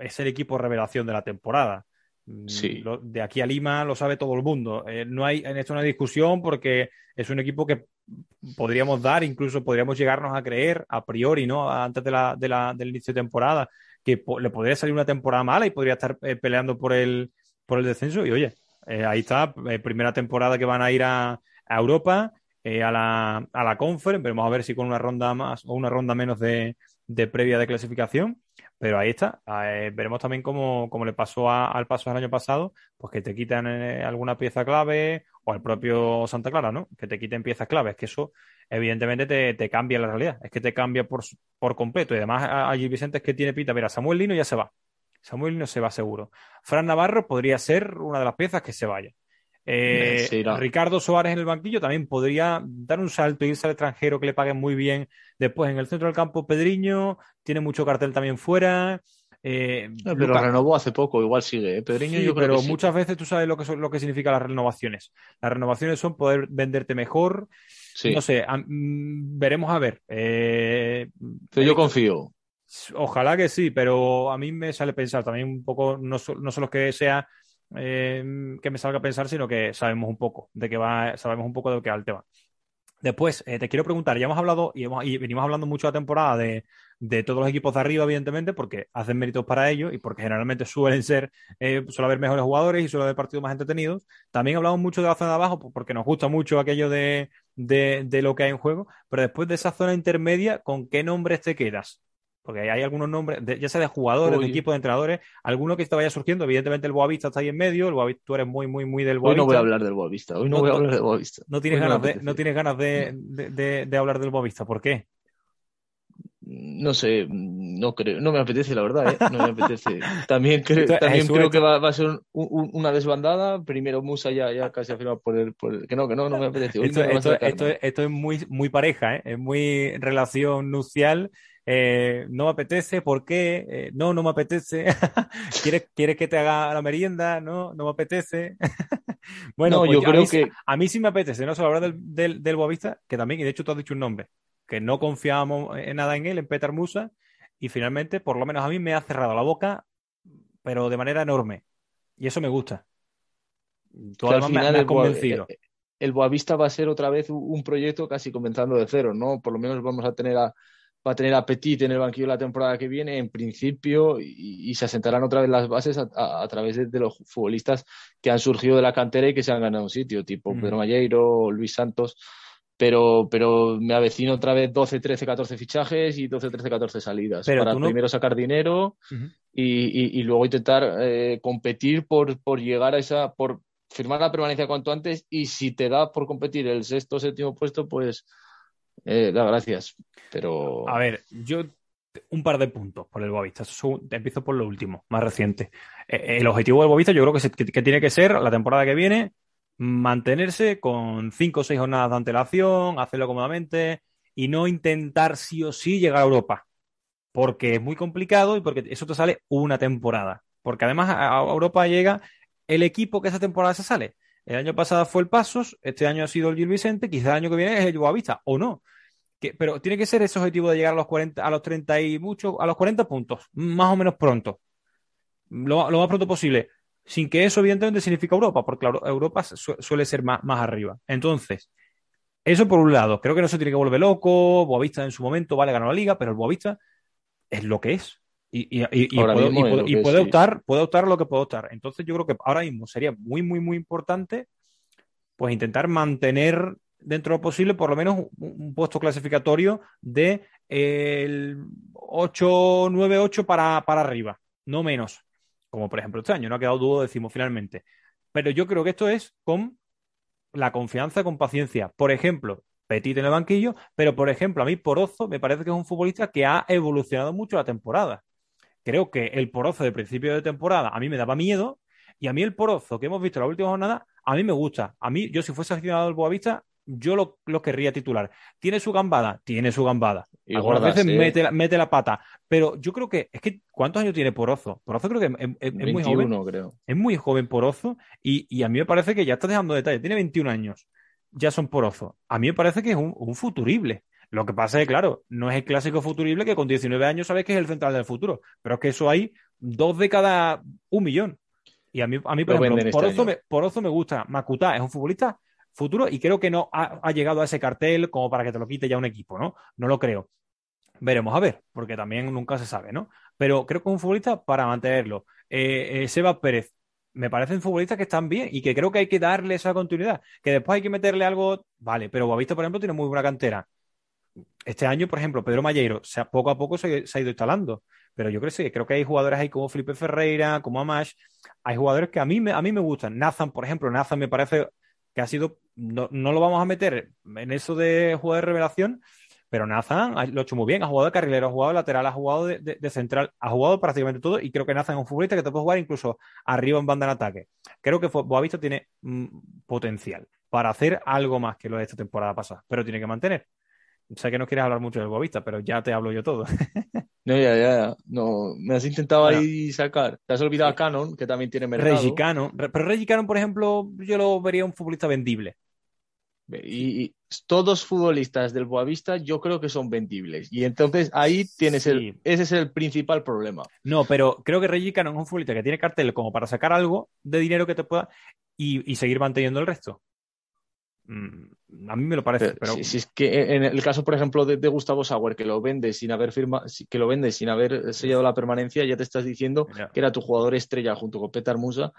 es el equipo revelación de la temporada. Mm, Sí. lo- de aquí a Lima lo sabe todo el mundo. Eh, no hay en esto una discusión porque es un equipo que podríamos dar, incluso podríamos llegarnos a creer a priori, ¿no? Antes de la, de la- del inicio de temporada, que po- le podría salir una temporada mala y podría estar eh, peleando por el, por el descenso. Y oye, eh, ahí está, primera temporada que van a ir a, a Europa, eh, a la, a la Conference. Veremos a ver si con una ronda más o una ronda menos de, de previa de clasificación. Pero ahí está. Veremos también cómo, cómo le pasó a- al paso del año pasado, pues que te quitan eh, alguna pieza clave, o al propio Santa Clara, ¿no? Que te quiten piezas claves, que eso evidentemente te, te cambia la realidad, es que te cambia por, por completo. Y además allí Vicente es que tiene pinta, mira, Samuel Lino ya se va. Samuel Lino se va seguro. Fran Navarro podría ser una de las piezas que se vaya. Eh. Ricardo Suárez en el banquillo también podría dar un salto, irse al extranjero que le paguen muy bien. Después en el centro del campo Pedriño, tiene mucho cartel también fuera. Eh, Pero Luca- renovó hace poco, igual sigue, ¿eh? Pedriño Sí, yo creo pero que sí. muchas veces tú sabes lo que son, lo que significan las renovaciones. Las renovaciones son poder venderte mejor. Sí, No sé, a- mm, veremos a ver. Eh, pero yo confío. Ojalá que sí, pero a mí me sale pensar también un poco, no, no solo que sea eh, que me salga a pensar, sino que sabemos un poco de que va, sabemos un poco de lo que va el tema. Después, eh, te quiero preguntar, ya hemos hablado y, venimos hablando mucho la temporada de, de todos los equipos de arriba, evidentemente, porque hacen méritos para ello y porque generalmente suelen ser, eh, suele haber mejores jugadores y suele haber partidos más entretenidos. También hablamos mucho de la zona de abajo po- porque nos gusta mucho aquello de, de lo que hay en juego, pero después de esa zona intermedia, ¿con qué nombres te quedas? Porque hay algunos nombres, de- ya sea de jugadores, de equipos, de entrenadores, alguno que te vaya surgiendo. Evidentemente, el Boavista está ahí en medio. El Boavista, tú eres muy, muy, muy del Hoy Boavista. no voy a hablar del Boavista, hoy no, No, voy a hablar del Boavista. No tienes, Hoy ganas de, no tienes ganas de, de- de- de hablar del Boavista. ¿Por qué? No sé, no creo, no me apetece la verdad, ¿eh? No me apetece. También creo, también creo que va, va a ser un- un- una desbandada. Primero Musa ya, ya casi ha firmado por el, por el- que no, que no, no me apetece. Hoy Esto, esto- esto es muy, muy pareja, ¿eh? Es muy relación nupcial. Eh, no me apetece, ¿por qué? Eh, no, no me apetece. ¿Quieres, ¿Quieres que te haga la merienda? No, no me apetece. Bueno, No, pues yo a creo mí, que a mí sí me apetece, no solo hablar del, del, del Boavista, que también, y de hecho tú has dicho un nombre, que no confiábamos en nada en él, en Petar Musa, y finalmente, por lo menos a mí me ha cerrado la boca, pero de manera enorme. Y eso me gusta. Tú que al además me- final me has el, convencido. eh, el Boavista va a ser otra vez un un proyecto casi comenzando de cero, ¿no? Por lo menos vamos a tener a, va a tener a Petit en el banquillo la temporada que viene, en principio, y, y se asentarán otra vez las bases a, a- a través de, de los futbolistas que han surgido de la cantera y que se han ganado un sitio, tipo Ujú. Pedro Malleiro, Luis Santos. Pero, pero me avecino otra vez 12, 13, 14 fichajes y 12, 13, 14 salidas. Pero para no- primero sacar dinero y- y luego intentar eh, competir por, por llegar a esa, por firmar la permanencia cuanto antes y si te da por competir el sexto o séptimo puesto, pues eh, da gracias. Pero A ver, yo un par de puntos por el Boavista. Empiezo por lo último, más reciente. Eh, El objetivo del Boavista yo creo que, que- tiene que ser la temporada que viene mantenerse con cinco o seis jornadas de antelación, hacerlo cómodamente y no intentar sí o sí llegar a Europa. Porque es muy complicado y porque eso te sale una temporada. Porque además a Europa llega el equipo que esa temporada se sale. El año pasado fue el Pasos, este año ha sido el Gil Vicente, quizá el año que viene es el Boavista, o no. Que- pero tiene que ser ese objetivo de llegar a los 40, a los 30 y mucho, a los 40 puntos, más o menos pronto. Lo, lo más pronto posible. Sin que eso, evidentemente, significa Europa, porque claro, Europa su- suele ser más, más arriba. Entonces, eso por un lado. Creo que no se tiene que volver loco. Boavista en su momento, vale, ganó la liga, pero el Boavista es lo que es. Y, y- puedo- y puede sí. optar, puede optar a lo que puede optar. Entonces yo creo que ahora mismo sería muy, muy, muy importante pues intentar mantener dentro de lo posible por lo menos un, puesto clasificatorio de el 8, 9, 8 para, para arriba, no menos. Como por ejemplo este año, no ha quedado dúo décimo finalmente. Pero yo creo que esto es con la confianza, con paciencia. Por ejemplo, Petit en el banquillo, pero por ejemplo, a mí Porozo me parece que es un futbolista que ha evolucionado mucho la temporada. Creo que el Porozo de principio de temporada a mí me daba miedo y a mí el Porozo que hemos visto en la última jornada, a mí me gusta. A mí, yo si fuese aficionado del Boavista, yo lo, lo querría titular. ¿Tiene su gambada? Tiene su gambada. Y Algunas veces mete, la, mete la pata. Pero yo creo que, es que, ¿cuántos años tiene Porozo? Porozo creo que es, es- es muy joven. 21, creo. Es muy joven Porozo y, y a mí me parece que ya está dejando detalles. Tiene 21 años, ya son Porozo. A mí me parece que es un, un futurible. Lo que pasa es que, claro, no es el clásico futurible que con 19 años sabes que es el central del futuro, pero es que eso hay dos de cada un millón. Y a mí, a mí por Lo ejemplo, este Porozo, me, Porozo me gusta. Makuta es un futbolista futuro y creo que no ha, llegado a ese cartel como para que te lo quite ya un equipo, ¿no? No lo creo. Veremos a ver, porque también nunca se sabe, ¿no? Pero creo que un futbolista para mantenerlo. Eh, eh, Sebas Pérez, me parecen futbolistas que están bien y que creo que hay que darle esa continuidad. Que después hay que meterle algo, vale, pero Boavista, por ejemplo, tiene muy buena cantera. Este año, por ejemplo, Pedro Malleiro, se ha- poco a poco se, se ha ido instalando. Pero yo creo, sí, creo que hay jugadores ahí como Felipe Ferreira, como Amash. Hay jugadores que a mí, me, a mí me gustan. Nathan, por ejemplo, Nathan me parece que ha sido. No, no lo vamos a meter en eso de jugador de revelación, pero Nathan ha- lo ha hecho muy bien. Ha jugado de carrilero, ha jugado de lateral, ha jugado de, de- de central, ha jugado prácticamente todo. Y creo que Nathan es un futbolista que te puede jugar incluso arriba en banda en ataque. Creo que Boavista tiene mm, potencial para hacer algo más que lo de esta temporada pasada, pero tiene que mantener. Sé que no quieres hablar mucho del Boavista, pero ya te hablo yo todo. No, ya, ya. No, me has intentado Bueno. ahí sacar. Te has olvidado a Canon, que también tiene mercado. Reggie Cannon. Pero Reggie Cannon, por ejemplo, yo lo vería un futbolista vendible. Y, y todos futbolistas del Boavista yo creo que son vendibles. Y entonces ahí tienes Sí. el, ese es el principal problema. No, pero creo que Reggie es un futbolista que tiene cartel como para sacar algo de dinero que te pueda y, y seguir manteniendo el resto. Mm, a mí me lo parece, Pero pero si, si es que en el caso, por ejemplo, de, de Gustavo Sauer, que lo vende sin haber firma, que lo vende sin haber sellado la permanencia, ya te estás diciendo que era tu jugador estrella junto con Petar Musa,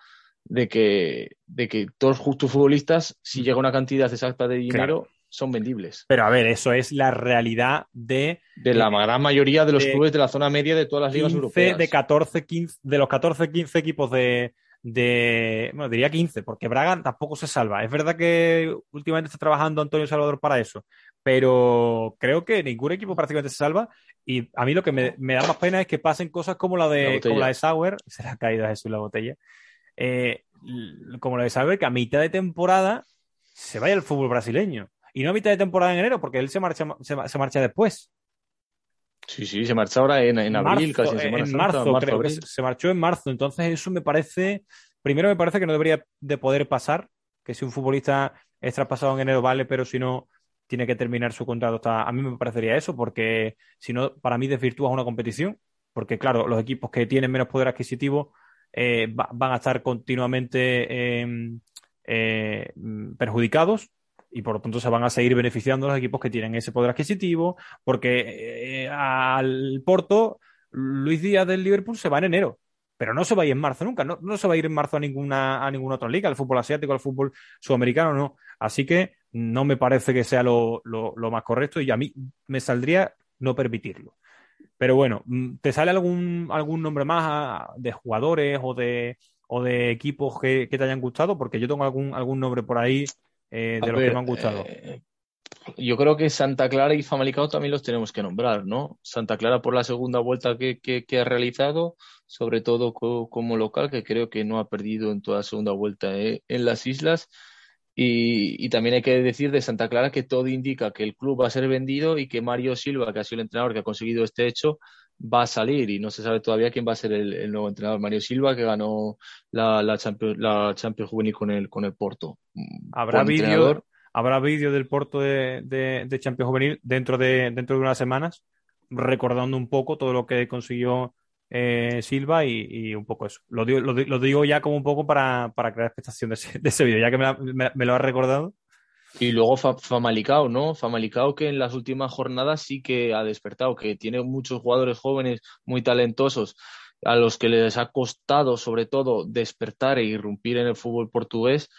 de que, de que todos tus futbolistas, si llega una cantidad exacta de dinero, Claro. son vendibles. Pero a ver, eso es la realidad de De la gran mayoría de los de clubes de la zona media de todas las ligas 15, europeas. de 14, 15, de los 14, 15 equipos de, de, bueno, diría 15, porque Braga tampoco se salva. Es verdad que últimamente está trabajando Antonio Salvador para eso, pero creo que ningún equipo prácticamente se salva y a mí lo que me, me da más pena es que pasen cosas como la La de, botella. como la de Sauer, se le ha caído a Jesús la botella, eh, como la de Sauer, que a mitad de temporada se vaya al fútbol brasileño. Y no a mitad de temporada en enero, porque él se marcha, se, se marcha después. Sí, sí, se marcha ahora en, en abril, marzo, casi en Semana en Santa, marzo, marzo, creo que se, marchó en marzo. Entonces, eso me parece. Primero, me parece que no debería de poder pasar. Que si un futbolista es traspasado en enero, vale, pero si no, tiene que terminar su contrato. Hasta... A mí me parecería eso, porque si no, para mí desvirtúas una competición. Porque, claro, los equipos que tienen menos poder adquisitivo eh, va- van a estar continuamente eh, eh, perjudicados y por lo tanto se van a seguir beneficiando los equipos que tienen ese poder adquisitivo, porque eh, al Porto, Luis Díaz del Liverpool se va en enero, pero no se va a ir en marzo nunca, no, no se va a ir en marzo a ninguna, a ninguna otra liga, al fútbol asiático, al fútbol sudamericano, no. Así que no me parece que sea lo, lo, lo más correcto y a mí me saldría no permitirlo. Pero bueno, mm, ¿te sale algún, algún nombre más ah, de jugadores o de, o de equipos que, que te hayan gustado? Porque yo tengo algún, algún nombre por ahí eh, de A los ver, que me han gustado. eh, yo creo que Santa Clara y Famalicão también los tenemos que nombrar, ¿no? Santa Clara por la segunda vuelta que, que, que ha realizado, sobre todo co- como local, que creo que no ha perdido en toda segunda vuelta eh, en las islas. Y, y también hay que decir de Santa Clara que todo indica que el club va a ser vendido y que Mario Silva, que ha sido el entrenador que ha conseguido este hecho, va a salir y no se sabe todavía quién va a ser el, el nuevo entrenador. Mario Silva, que ganó la, la Champions, la Champions Juvenil con el, con el Porto. Habrá vídeo habrá vídeo del Porto de, de, de Champions Juvenil dentro de, dentro de unas semanas, recordando un poco todo lo que consiguió eh, Silva y, y un poco eso. Lo digo, lo, lo digo ya como un poco para, para crear expectación de ese, de ese vídeo, ya que me, me- me lo has recordado. Y luego Famalicao, ¿no? Famalicao que en las últimas jornadas sí que ha despertado, que tiene muchos jugadores jóvenes muy talentosos a los que les ha costado sobre todo despertar e irrumpir en el fútbol portugués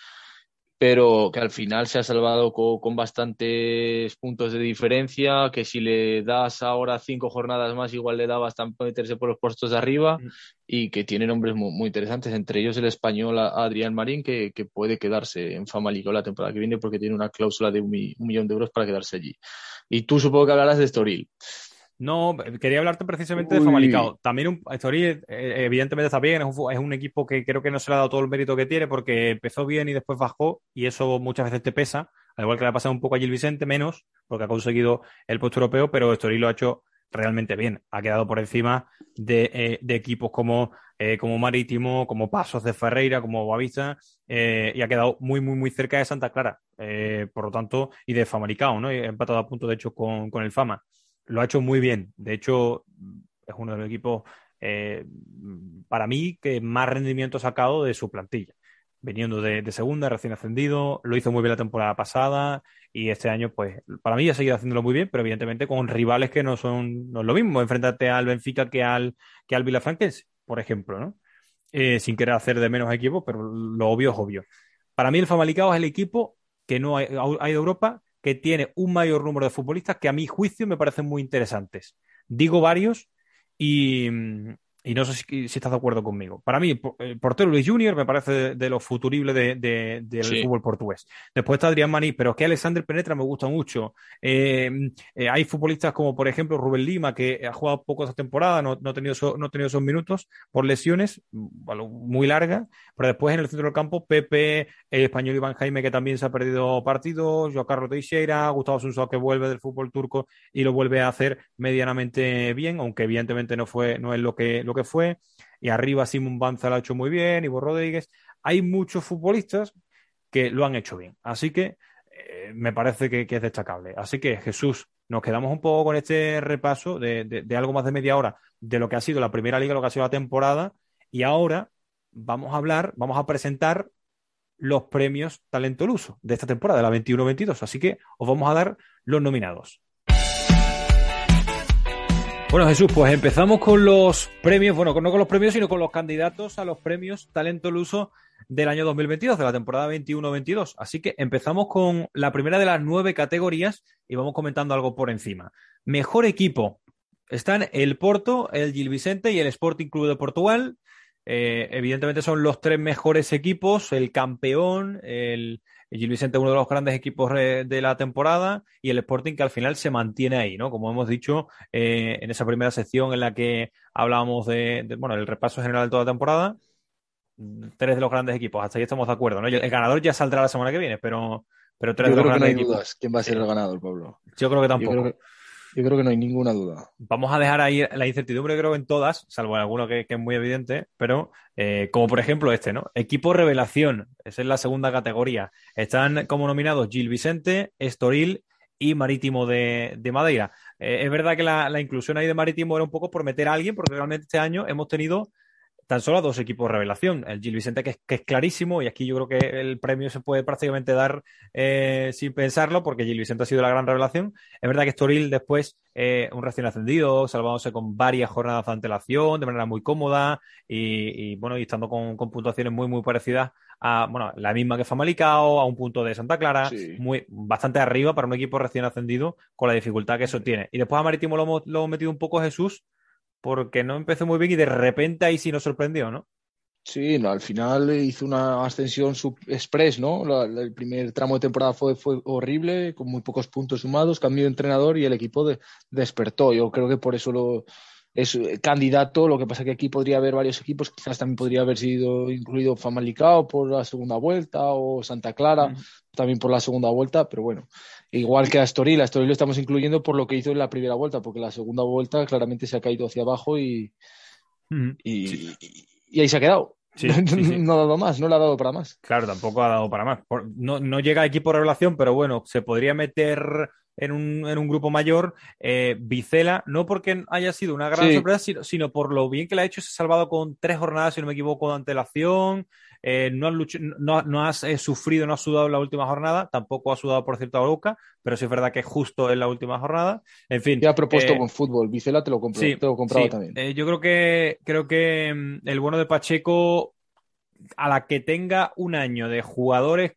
pero que al final se ha salvado con, bastantes puntos de diferencia, que si le das ahora cinco jornadas más, igual le da bastante meterse por los puestos de arriba, mm. y que tiene nombres muy, interesantes, entre ellos el español Adrián Marín, que, puede quedarse en Famalicao la temporada que viene porque tiene una cláusula de un, millón de euros para quedarse allí. Y tú supongo que hablarás de Estoril. No, quería hablarte precisamente de Famalicao. También un, eh, evidentemente está bien, es un, es un, equipo que creo que no se le ha dado todo el mérito que tiene porque empezó bien y después bajó y eso muchas veces te pesa, al igual que le ha pasado un poco a Gil Vicente, menos porque ha conseguido el puesto europeo, pero Estoril lo ha hecho realmente bien. Ha quedado por encima de, eh, equipos como, eh, como Marítimo, como Pasos de Ferreira, como Boavista, y ha quedado muy, muy, muy cerca de Santa Clara, por lo tanto, y de Famalicao, ¿no? Y ha empatado a punto, de hecho, con, con el Fama lo ha hecho muy bien. De hecho, es uno de los equipos, eh, para mí, que más rendimiento ha sacado de su plantilla. Veniendo de, segunda, recién ascendido, lo hizo muy bien la temporada pasada y este año, pues, para mí ha seguido haciéndolo muy bien, pero evidentemente con rivales que no son, no lo mismo enfrentarte al Benfica que al, que al por ejemplo, ¿no? Eh, sin querer hacer de menos equipos, pero lo obvio es obvio. Para mí el Famalicao es el equipo que no hay, hay de Europa que tiene un mayor número de futbolistas que a mi juicio me parecen muy interesantes. Digo varios y, y no sé si, estás de acuerdo conmigo. Para mí, el portero Luis Junior me parece de, lo futurible del fútbol portugués. Después está Adrián Maní, pero es que Alexander Penetra me gusta mucho. Eh, eh, hay futbolistas como, por ejemplo, Rubén Lima, que ha jugado poco esta temporada, no, ha, tenido no ha tenido esos minutos por lesiones, muy largas. Pero después en el centro del campo, Pepe, el español Iván Jaime, que también se ha perdido partidos, Joao Carlos Teixeira, Gustavo Suso, que vuelve del fútbol turco y lo vuelve a hacer medianamente bien, aunque evidentemente no, fue, no es lo que, lo que fue, y arriba Simon Banza lo ha hecho muy bien, Ivo Rodríguez. Hay muchos futbolistas que lo han hecho bien. Así que eh, me parece que, es destacable. Así que Jesús, nos quedamos un poco con este repaso de, algo más de media hora de lo que ha sido la primera liga, lo que ha sido la temporada, y ahora vamos a hablar, vamos a presentar los premios Talento Luso de esta temporada, de la 21-22. Así que os vamos a dar los nominados. Bueno, Jesús, pues empezamos con los premios, bueno, no con los premios, sino con los candidatos a los premios Talento Luso del año 2022, de la temporada 21-22. Así que empezamos con la primera de las nueve categorías y vamos comentando algo por encima. Mejor equipo. Están el Porto, el Gil Vicente y el Sporting Club de Portugal. Eh, evidentemente son los tres mejores equipos, el campeón, el, Gil Vicente uno de los grandes equipos de la temporada y el Sporting que al final se mantiene ahí, ¿no? Como hemos dicho eh, en esa primera sección en la que hablábamos de, bueno, el repaso general de toda la temporada, tres de los grandes equipos, hasta ahí estamos de acuerdo, ¿no? El ganador ya saldrá la semana que viene, pero, pero tres de los grandes equipos. ¿Quién va a ser el ganador, Pablo? Yo creo que tampoco. Yo creo que no hay ninguna duda. Vamos a dejar ahí la incertidumbre, creo, en todas, salvo en alguno que, es muy evidente, pero eh, como por ejemplo este, ¿no? Equipo revelación, esa es la segunda categoría. Están como nominados Gil Vicente, Estoril y Marítimo de, Madeira. Eh, es verdad que la, la, inclusión ahí de Marítimo era un poco por meter a alguien, porque realmente este año hemos tenido tan solo a dos equipos revelación. El Gil Vicente, que es, clarísimo, y aquí yo creo que el premio se puede prácticamente dar eh, sin pensarlo, porque Gil Vicente ha sido la gran revelación. Es verdad que Estoril después, eh, un recién ascendido, salvándose con varias jornadas de antelación, de manera muy cómoda, y, bueno, y estando con, puntuaciones muy, muy parecidas a, bueno, la misma que Famalicao, a un punto de Santa Clara, muy, bastante arriba para un equipo recién ascendido, con la dificultad que eso tiene. Y después a Marítimo lo hemos, lo hemos metido un poco Jesús, porque no empezó muy bien y de repente ahí sí nos sorprendió, ¿no? Sí, no, al final hizo una ascensión express, ¿no? el primer tramo de temporada fue, fue horrible, con muy pocos puntos sumados, cambió de entrenador y el equipo despertó. Yo creo que por eso lo, es candidato, lo que pasa que aquí podría haber varios equipos, quizás también podría haber sido incluido Famalicao por la segunda vuelta o Santa Clara también por la segunda vuelta, pero bueno, igual que a Astoril, a Astoril lo estamos incluyendo por lo que hizo en la primera vuelta, porque la segunda vuelta claramente se ha caído hacia abajo y, y, ahí se ha quedado. no ha dado más, no le ha dado para más. Claro, tampoco ha dado para más. No, no llega a equipo revelación, pero bueno, se podría meter en un, en un grupo mayor. Eh, Vicela, no porque haya sido una gran Sí. sorpresa, sino, sino por lo bien que la ha hecho, se ha salvado con tres jornadas, si no me equivoco, de antelación. Eh, no, has luch- no, no has eh, sufrido, no has sudado en la última jornada, tampoco has sudado, por cierto, a Boca, pero sí es verdad que justo en la última jornada. En fin. Ya ha propuesto eh, con fútbol. Vicela te lo compro, Sí, te lo compraba sí. también. Yo creo que creo que mm, el bueno de Pacheco, a la que tenga un año de jugadores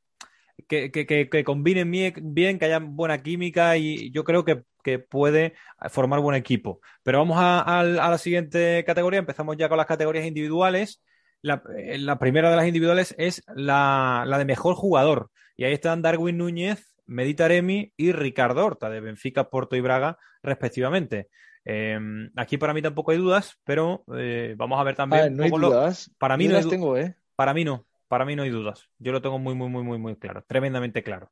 que, que, que, que combinen bien, que haya buena química y yo creo que, que puede formar buen equipo. Pero vamos a, a- a la siguiente categoría. Empezamos ya con las categorías individuales. La, eh, la primera de las individuales es la, la de mejor jugador. Y ahí están Darwin Núñez, Medita Remi y Ricardo Horta, de Benfica, Porto y Braga, respectivamente. Eh, aquí para mí tampoco hay dudas, pero eh, vamos a ver también. Ah, no hay lo- dudas. para mí no las tengo, ¿eh? para mí no, para mí no hay dudas. Yo lo tengo muy, muy, muy, muy, muy claro, tremendamente claro.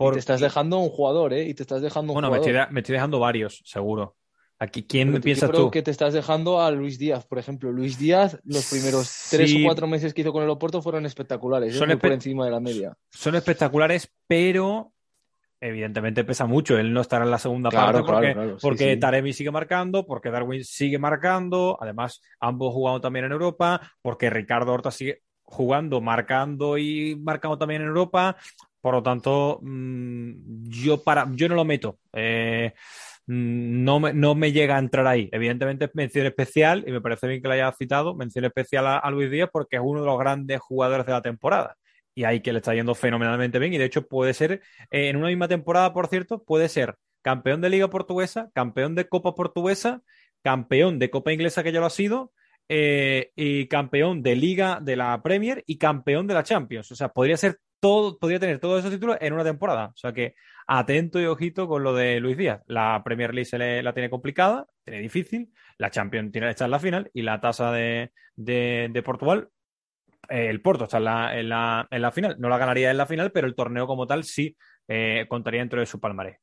Y te estás dejando un jugador, ¿eh? Y te estás dejando un Bueno, estoy, me estoy dejando varios, seguro. Aquí, ¿quién Pero piensas yo creo tú? que te estás dejando a Luis Díaz, por ejemplo. Luis Díaz, los primeros Sí. tres o cuatro meses que hizo con el Oporto fueron espectaculares, ¿eh? Son por encima de la media. Son espectaculares, pero evidentemente pesa mucho. Él no estará en la segunda Claro, parte porque, claro, claro, sí, porque sí. Taremi sigue marcando, porque Darwin sigue marcando, además ambos jugando también en Europa, porque Ricardo Horta sigue jugando, marcando y marcando también en Europa. Por lo tanto, mm, yo para yo no lo meto. Eh, no me, no me llega a entrar ahí. Evidentemente es mención especial, y me parece bien que lo haya citado, mención especial a, a Luis Díaz porque es uno de los grandes jugadores de la temporada. Y ahí que le está yendo fenomenalmente bien. Y de hecho puede ser, eh, en una misma temporada, por cierto, puede ser campeón de Liga Portuguesa, campeón de Copa Portuguesa, campeón de Copa Inglesa, que ya lo ha sido, eh, y campeón de Liga de la Premier y campeón de la Champions. O sea, podría ser todo, podría tener todos esos títulos en una temporada. O sea que atento y ojito con lo de Luis Díaz. La Premier League se le, la tiene complicada, tiene difícil, la Champions tiene está en la final y la tasa de, de, de Portugal. eh, el Porto está en la, en, la, en la final, no la ganaría en la final, pero el torneo como tal sí eh, contaría dentro de su palmarés.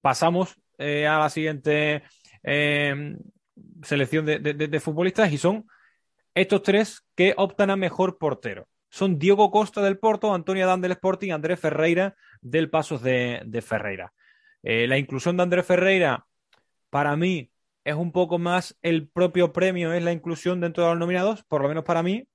Pasamos eh, a la siguiente selección de, de- de- de futbolistas y son estos tres que optan a mejor portero. Son Diego Costa del Porto, Antonio Adán del Sporting, Andrés Ferreira del Pasos de, de Ferreira. Eh, la inclusión de Andrés Ferreira, para mí, es un poco más el propio premio, es la inclusión dentro de los nominados, por lo menos para mí,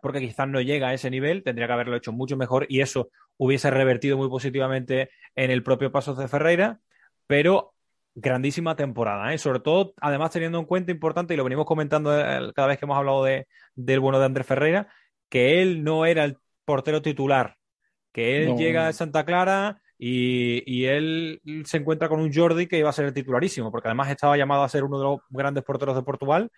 porque quizás no llega a ese nivel, tendría que haberlo hecho mucho mejor y eso hubiese revertido muy positivamente en el propio Pasos de Ferreira, pero grandísima temporada, ¿eh? sobre todo, además teniendo en cuenta importante, y lo venimos comentando eh, cada vez que hemos hablado de, del bueno de Andrés Ferreira, que él no era el portero titular, que él No. llega a Santa Clara y, y él se encuentra con un Jordi que iba a ser el titularísimo, porque además estaba llamado a ser uno de los grandes porteros de Portugal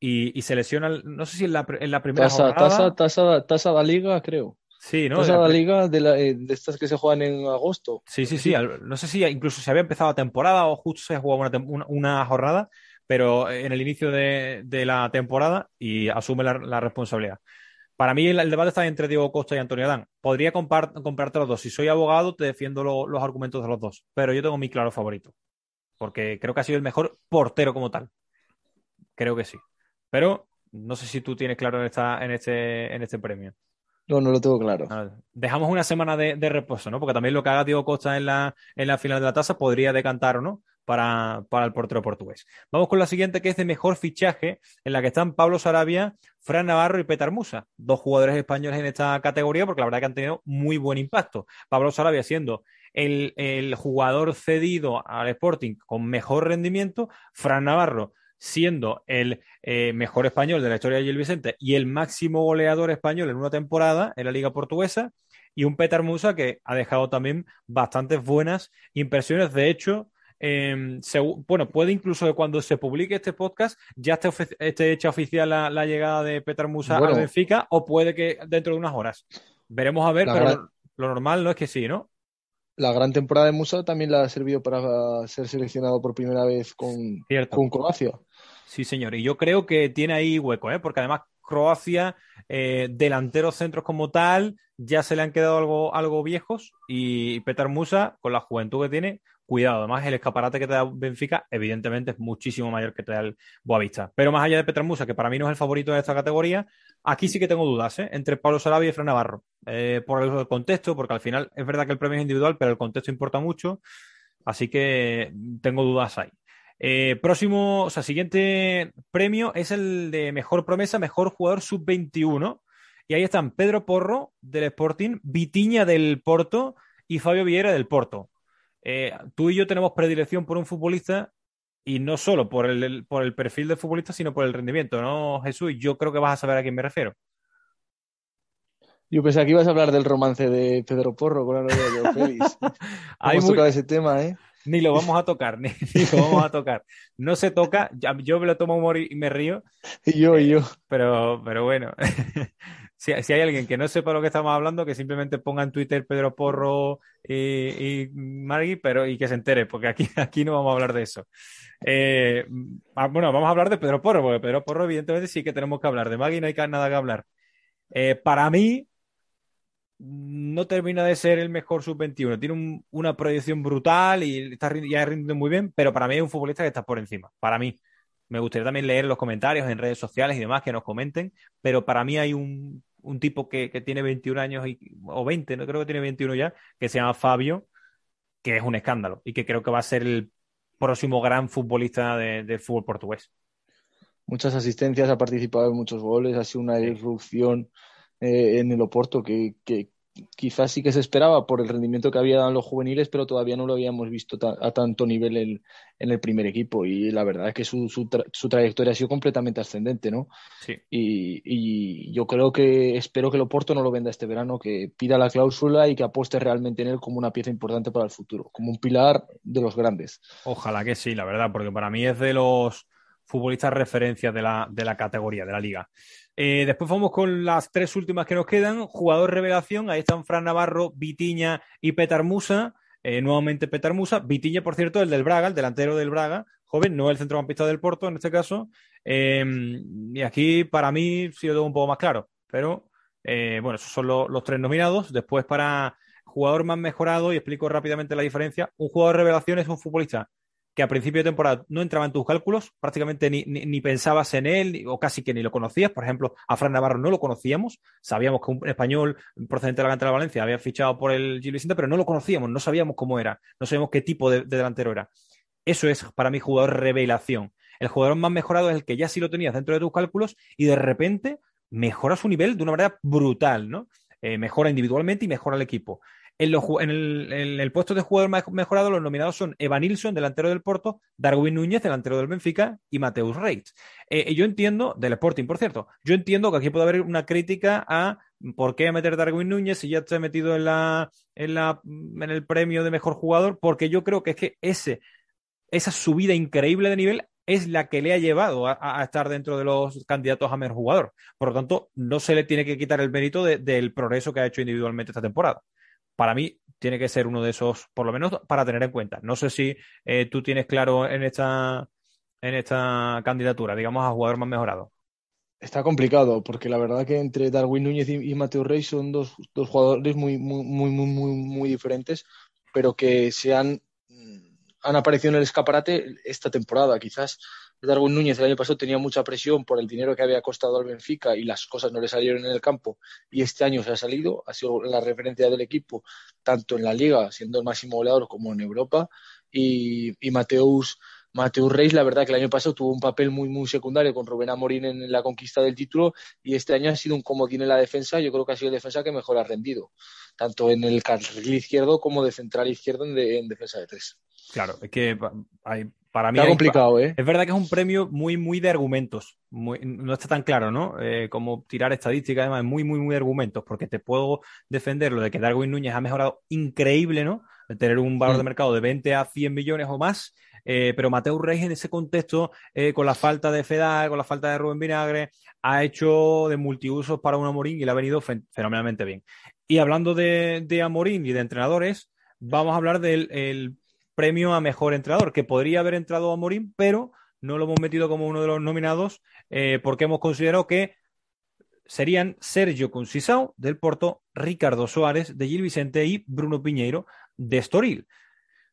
y, y se lesiona, no sé si en la, en la primera Tasa, jornada. tasa, tasa, tasa da liga, creo. Sí, ¿no? Tasa En la liga de, la- eh, de estas que se juegan en agosto. Sí, sí, sí. No sé si incluso se había empezado la temporada o justo se jugaba una, una- una jornada, pero en el inicio de, de la temporada y asume la, la responsabilidad. Para mí el, el debate está entre Diego Costa y Antonio Adán. Podría comprarte los dos. Si soy abogado, te defiendo lo- los argumentos de los dos, pero yo tengo mi claro favorito, porque creo que ha sido el mejor portero como tal. Creo que sí. Pero no sé si tú tienes claro en, esta, en, este, en este premio. No, no lo tengo claro. Dejamos una semana de, de reposo, ¿no? Porque también lo que haga Diego Costa en la, en la final de la tasa podría decantar o no para, para el portero portugués. Vamos con la siguiente, que es de mejor fichaje, en la que están Pablo Sarabia, Fran Navarro y Petar Musa, dos jugadores españoles en esta categoría, porque la verdad que han tenido muy buen impacto. Pablo Sarabia siendo el, el jugador cedido al Sporting con mejor rendimiento, Fran Navarro siendo el eh, mejor español de la historia de Gil Vicente y el máximo goleador español en una temporada en la Liga Portuguesa, y un Petar Musa que ha dejado también bastantes buenas impresiones. De hecho, eh, segu- bueno, puede incluso que cuando se publique este podcast ya esté, hecha oficial la, la llegada de Petar Musa Bueno. al Benfica, o puede que dentro de unas horas. Veremos a ver, La pero gran- lo, normal no es que sí, ¿no? La gran temporada de Musa también le ha servido para ser seleccionado por primera vez con, Cierto. con Croacia. Sí, señor. Y yo creo que tiene ahí hueco, ¿eh? Porque además Croacia, eh, delanteros centros como tal, ya se le han quedado algo, algo viejos. Y Petar Musa, con la juventud que tiene, cuidado. Además, el escaparate que te da Benfica, evidentemente, es muchísimo mayor que te da el Boavista. Pero más allá de Petar Musa, que para mí no es el favorito de esta categoría, aquí sí que tengo dudas, ¿eh? Entre Pablo Sarabia y Fran Navarro. Eh, por el contexto, porque al final es verdad que el premio es individual, pero el contexto importa mucho. Así que tengo dudas ahí. Eh, próximo, o sea, siguiente premio es el de mejor promesa, mejor jugador sub-21. Y ahí están Pedro Porro del Sporting, Vitiña del Porto y Fabio Vieira del Porto. Eh, tú y yo tenemos predilección por un futbolista y no solo por el, por el perfil del futbolista, sino por el rendimiento, ¿no, Jesús? Yo creo que vas a saber a quién me refiero. Yo pensaba que ibas a hablar del romance de Pedro Porro con la novia de Félix. Hemos muy- tocado ese tema, ¿eh? Ni lo vamos a tocar, ni, ni lo vamos a tocar. No se toca, yo me lo tomo humor y y me río, Y yo, y yo. pero, pero bueno, si, si hay alguien que no sepa lo que estamos hablando, que simplemente ponga en Twitter Pedro Porro y, y Margui, pero y que se entere, porque aquí, aquí no vamos a hablar de eso. Eh, ah, bueno, vamos a hablar de Pedro Porro, porque Pedro Porro, evidentemente, sí que tenemos que hablar. De Magui no hay nada que hablar. Eh, para mí, no termina de ser el mejor sub-21. Tiene un- una proyección brutal y está ya rindiendo muy bien, pero para mí es un futbolista que está por encima. Para mí. Me gustaría también leer los comentarios en redes sociales y demás que nos comenten, pero para mí hay un, un tipo que, que tiene 21 años y, o 20, no creo que tiene 21 ya, que se llama Fabio, que es un escándalo y que creo que va a ser el próximo gran futbolista de- fútbol portugués. Muchas asistencias, ha participado en muchos goles, ha sido una irrupción eh, en el Oporto que, que quizás sí que se esperaba por el rendimiento que había dado en los juveniles, pero todavía no lo habíamos visto ta- a tanto nivel en, en el primer equipo. Y la verdad es que su, su, tra- su trayectoria ha sido completamente ascendente, ¿no? Sí. Y, y yo creo que espero que el Oporto no lo venda este verano, que pida la cláusula y que apueste realmente en él como una pieza importante para el futuro, como un pilar de los grandes. Ojalá que sí, la verdad, porque para mí es de los futbolistas referencias de la, de la categoría, de la liga. Eh, después vamos con las tres últimas que nos quedan. Jugador revelación, ahí están Fran Navarro, Vitiña y Petar Musa. Eh, nuevamente Petar Musa. Vitiña, por cierto, el del Braga, el delantero del Braga, joven, no el centrocampista del Porto en este caso. Eh, y aquí para mí sí lo tengo un poco más claro, pero eh, bueno, esos son lo- los tres nominados. Después para jugador más mejorado, y explico rápidamente la diferencia, un jugador revelación es un futbolista que a principio de temporada no entraba en tus cálculos, prácticamente ni, ni, pensabas en él, o casi que ni lo conocías. Por ejemplo, a Fran Navarro no lo conocíamos, sabíamos que un español procedente de la cantera de Valencia había fichado por el Gil Vicente, pero no lo conocíamos, no sabíamos cómo era, no sabíamos qué tipo de, de delantero era. Eso es para mí jugador revelación. El jugador más mejorado es el que ya sí lo tenías dentro de tus cálculos y de repente mejora su nivel de una manera brutal, ¿no? Eh, mejora individualmente y mejora el equipo. En, el, en el puesto de jugador mejorado, los nominados son Evan Nilsson, delantero del Porto, Darwin Núñez, delantero del Benfica, y Mateus Reitz. Eh, yo entiendo, del Sporting, por cierto, yo entiendo que aquí puede haber una crítica a por qué meter Darwin Núñez si ya está metido en, la, en, la, en el premio de mejor jugador, porque yo creo que es que ese, esa subida increíble de nivel es la que le ha llevado a, estar dentro de los candidatos a mejor jugador. Por lo tanto, no se le tiene que quitar el mérito de- del progreso que ha hecho individualmente esta temporada. Para mí, tiene que ser uno de esos, por lo menos para tener en cuenta. No sé si eh, tú tienes claro en esta, en esta candidatura, digamos, a jugador más mejorado. Está complicado, porque la verdad que entre Darwin Núñez y, y Mateo Rey son dos, dos jugadores muy, muy, muy, muy, muy, diferentes, pero que se han, han aparecido en el escaparate esta temporada. Quizás Darwin Núñez el año pasado tenía mucha presión por el dinero que había costado al Benfica y las cosas no le salieron en el campo, y este año se ha salido, ha sido la referencia del equipo, tanto en la Liga, siendo el máximo goleador, como en Europa, y, Mateus. Mateus Reis, la verdad que el año pasado tuvo un papel muy, muy secundario con Rubén Amorín en la conquista del título y este año ha sido un comodín en la defensa. Yo creo que ha sido el defensa que mejor ha rendido, tanto en el carril izquierdo como de central izquierdo en, en defensa de tres. Claro, es que hay- para mí Está hay- complicado, ¿eh? Es verdad que es un premio muy, muy de argumentos. Muy- no está tan claro, ¿no? Eh, como tirar estadísticas, además, muy, muy, muy de argumentos, porque te puedo defender lo de que Darwin Núñez ha mejorado increíble, ¿no? De tener un valor Mm. de mercado de 20 a 100 millones o más. eh, pero Mateo Reis en ese contexto, eh, con la falta de Fedal, con la falta de Rubén Vinagre, ha hecho de multiusos para un Amorín y le ha venido fen- fenomenalmente bien. Y hablando de, de Amorín y de entrenadores, vamos a hablar del el premio a mejor entrenador, que podría haber entrado a Amorín, pero no lo hemos metido como uno de los nominados eh, porque hemos considerado que serían Sergio Conceição del Porto, Ricardo Suárez de Gil Vicente y Bruno Piñeiro de Estoril.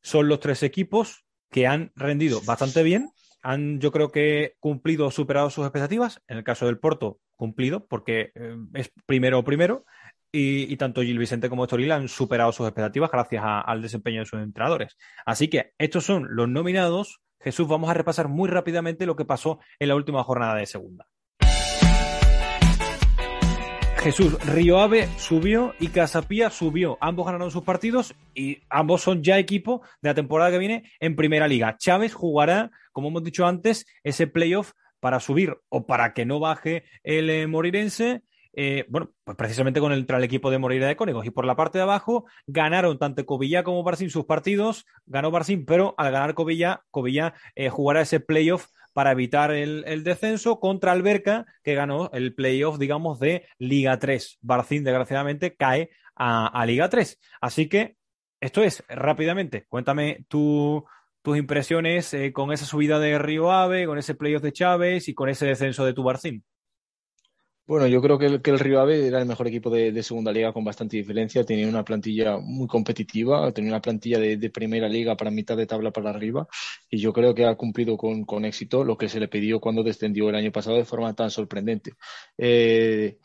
Son los tres equipos que han rendido bastante bien, han yo creo que cumplido o superado sus expectativas. En el caso del Porto, cumplido porque eh, es primero o primero. Y, tanto Gil Vicente como Estoril han superado sus expectativas gracias al desempeño de sus entrenadores. Así que estos son los nominados. Jesús, vamos a repasar muy rápidamente lo que pasó en la última jornada de segunda. Jesús, Río Ave subió y Casapía subió. Ambos ganaron sus partidos y ambos son ya equipo de la temporada que viene en Primera Liga. Chávez jugará, como hemos dicho antes, ese playoff para subir o para que no baje el eh, Morirense. Eh, bueno, pues precisamente con el, el equipo de Moreira de Cónegos. Y por la parte de abajo ganaron tanto Covilla como Barcín sus partidos. Ganó Barcín, pero al ganar Covilla, Covilla eh, jugará ese playoff para evitar el, descenso contra Alberca, que ganó el playoff, digamos, de Liga 3. Barcín, desgraciadamente, cae a, Liga 3. Así que esto es, rápidamente, cuéntame tus impresiones eh, con esa subida de Río Ave, con ese playoff de Chávez y con ese descenso de tu Barcín. Bueno, yo creo que el, que el Río Ave era el mejor equipo de, segunda liga con bastante diferencia. Tenía una plantilla muy competitiva, tenía una plantilla de, primera liga para mitad de tabla para arriba y yo creo que ha cumplido con, éxito lo que se le pidió cuando descendió el año pasado de forma tan sorprendente. Eh,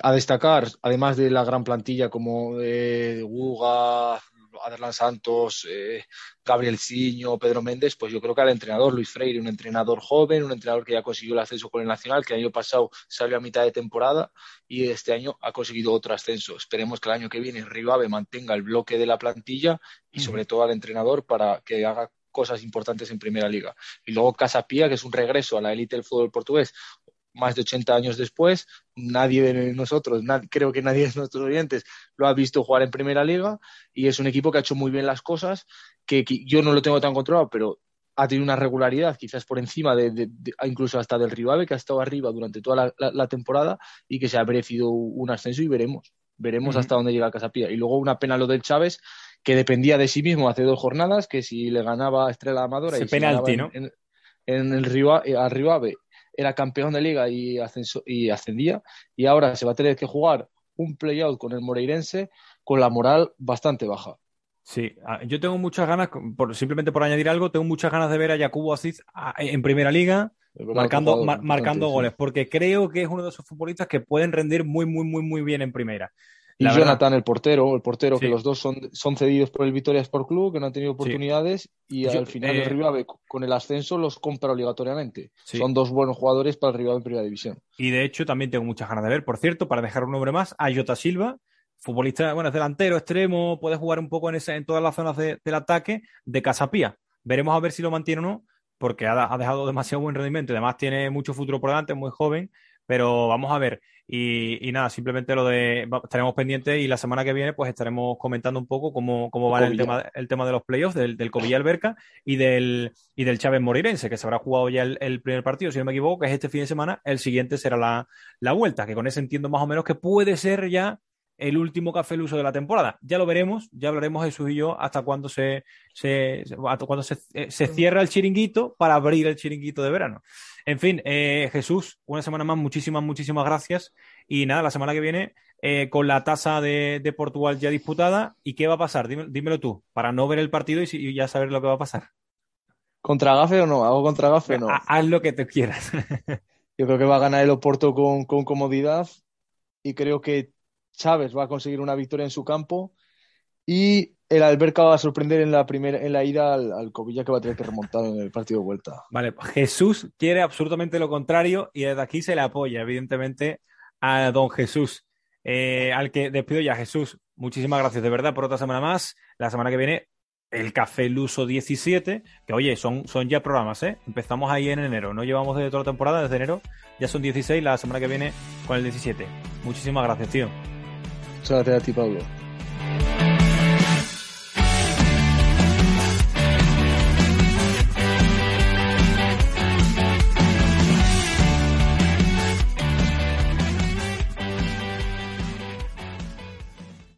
a destacar, además de la gran plantilla como eh, Guga, Adelán Santos, eh, Gabriel Ciño, Pedro Méndez, pues yo creo que al entrenador Luis Freire, un entrenador joven, un entrenador que ya consiguió el ascenso con el Nacional, que el año pasado salió a mitad de temporada y este año ha conseguido otro ascenso. Esperemos que el año que viene Rivave mantenga el bloque de la plantilla y sobre todo al entrenador para que haga cosas importantes en primera liga. Y luego Casapía, que es un regreso a la élite del fútbol portugués, más de 80 años después, nadie de nosotros, creo que nadie de nuestros oyentes lo ha visto jugar en primera liga y es un equipo que ha hecho muy bien las cosas, que, yo no lo tengo tan controlado, pero ha tenido una regularidad quizás por encima de, incluso hasta del Rivave, que ha estado arriba durante toda la, temporada y que se ha merecido un ascenso y veremos, veremos hasta dónde llega Casapía. Y luego una pena lo del Chávez, que dependía de sí mismo hace dos jornadas, que si le ganaba a Estrella Amadora y penalti, ¿no? en, el Rivave, al Rivave era campeón de liga y, y ascendía, y ahora se va a tener que jugar un playout con el Moreirense con la moral bastante baja. Sí, ah, yo tengo muchas ganas, por, simplemente por añadir algo, tengo muchas ganas de ver a Jacobo Aziz ah, en primera liga marcando, marcando goles, porque creo que es uno de esos futbolistas que pueden rendir muy, muy, muy, muy bien en primera. Y Jonathan, el portero, el portero que los dos son, son cedidos por el Vitoria Sport Club, que no han tenido oportunidades, y al final el eh, Rivave con el ascenso los compra obligatoriamente. Son dos buenos jugadores para el Rivave en primera división. Y de hecho también tengo muchas ganas de ver, por cierto, para dejar un nombre más, a Jota Silva, futbolista, bueno, es delantero, extremo, puede jugar un poco en, ese, en todas las zonas del ataque de Casapía. Veremos a ver si lo mantiene o no, porque ha, ha dejado demasiado buen rendimiento y además tiene mucho futuro por delante, es muy joven pero vamos a ver. Y, nada, simplemente lo de. Estaremos pendientes y la semana que viene, pues estaremos comentando un poco cómo, cómo va el tema, el tema de los playoffs del, del Covilla Alberca y del, y del Chávez Morirense, que se habrá jugado ya el, primer partido, si no me equivoco, que es este fin de semana. El siguiente será la, la vuelta, que con ese entiendo más o menos que puede ser ya el último café uso de la temporada. Ya lo veremos, ya hablaremos Jesús y yo hasta cuando se, se, cuando se, eh, se, cierra el chiringuito para abrir el chiringuito de verano. En fin, eh, Jesús, una semana más, muchísimas, muchísimas gracias. Y nada, la semana que viene eh, con la tasa de, de, Portugal ya disputada. ¿Y qué va a pasar? dímelo tú, para no ver el partido y, ya saber lo que va a pasar. ¿Contra Gafe o no? ¿Hago contra Gafe o no? Haz lo que te quieras. Yo creo que va a ganar el Oporto con, con comodidad y creo que Chávez va a conseguir una victoria en su campo y el Alberca va a sorprender en la primera en la ida al, al, Covilla que va a tener que remontar en el partido de vuelta. Vale, Jesús quiere absolutamente lo contrario y desde aquí se le apoya, evidentemente, a don Jesús, eh, al que despido ya. Jesús, muchísimas gracias de verdad por otra semana más. La semana que viene, el Café Luso 17, que oye, son, son ya programas, ¿eh? Empezamos ahí en enero, no llevamos desde toda la temporada, desde enero, ya son 16, la semana que viene con el 17. Muchísimas gracias, tío. Muchas gracias a ti, Pablo.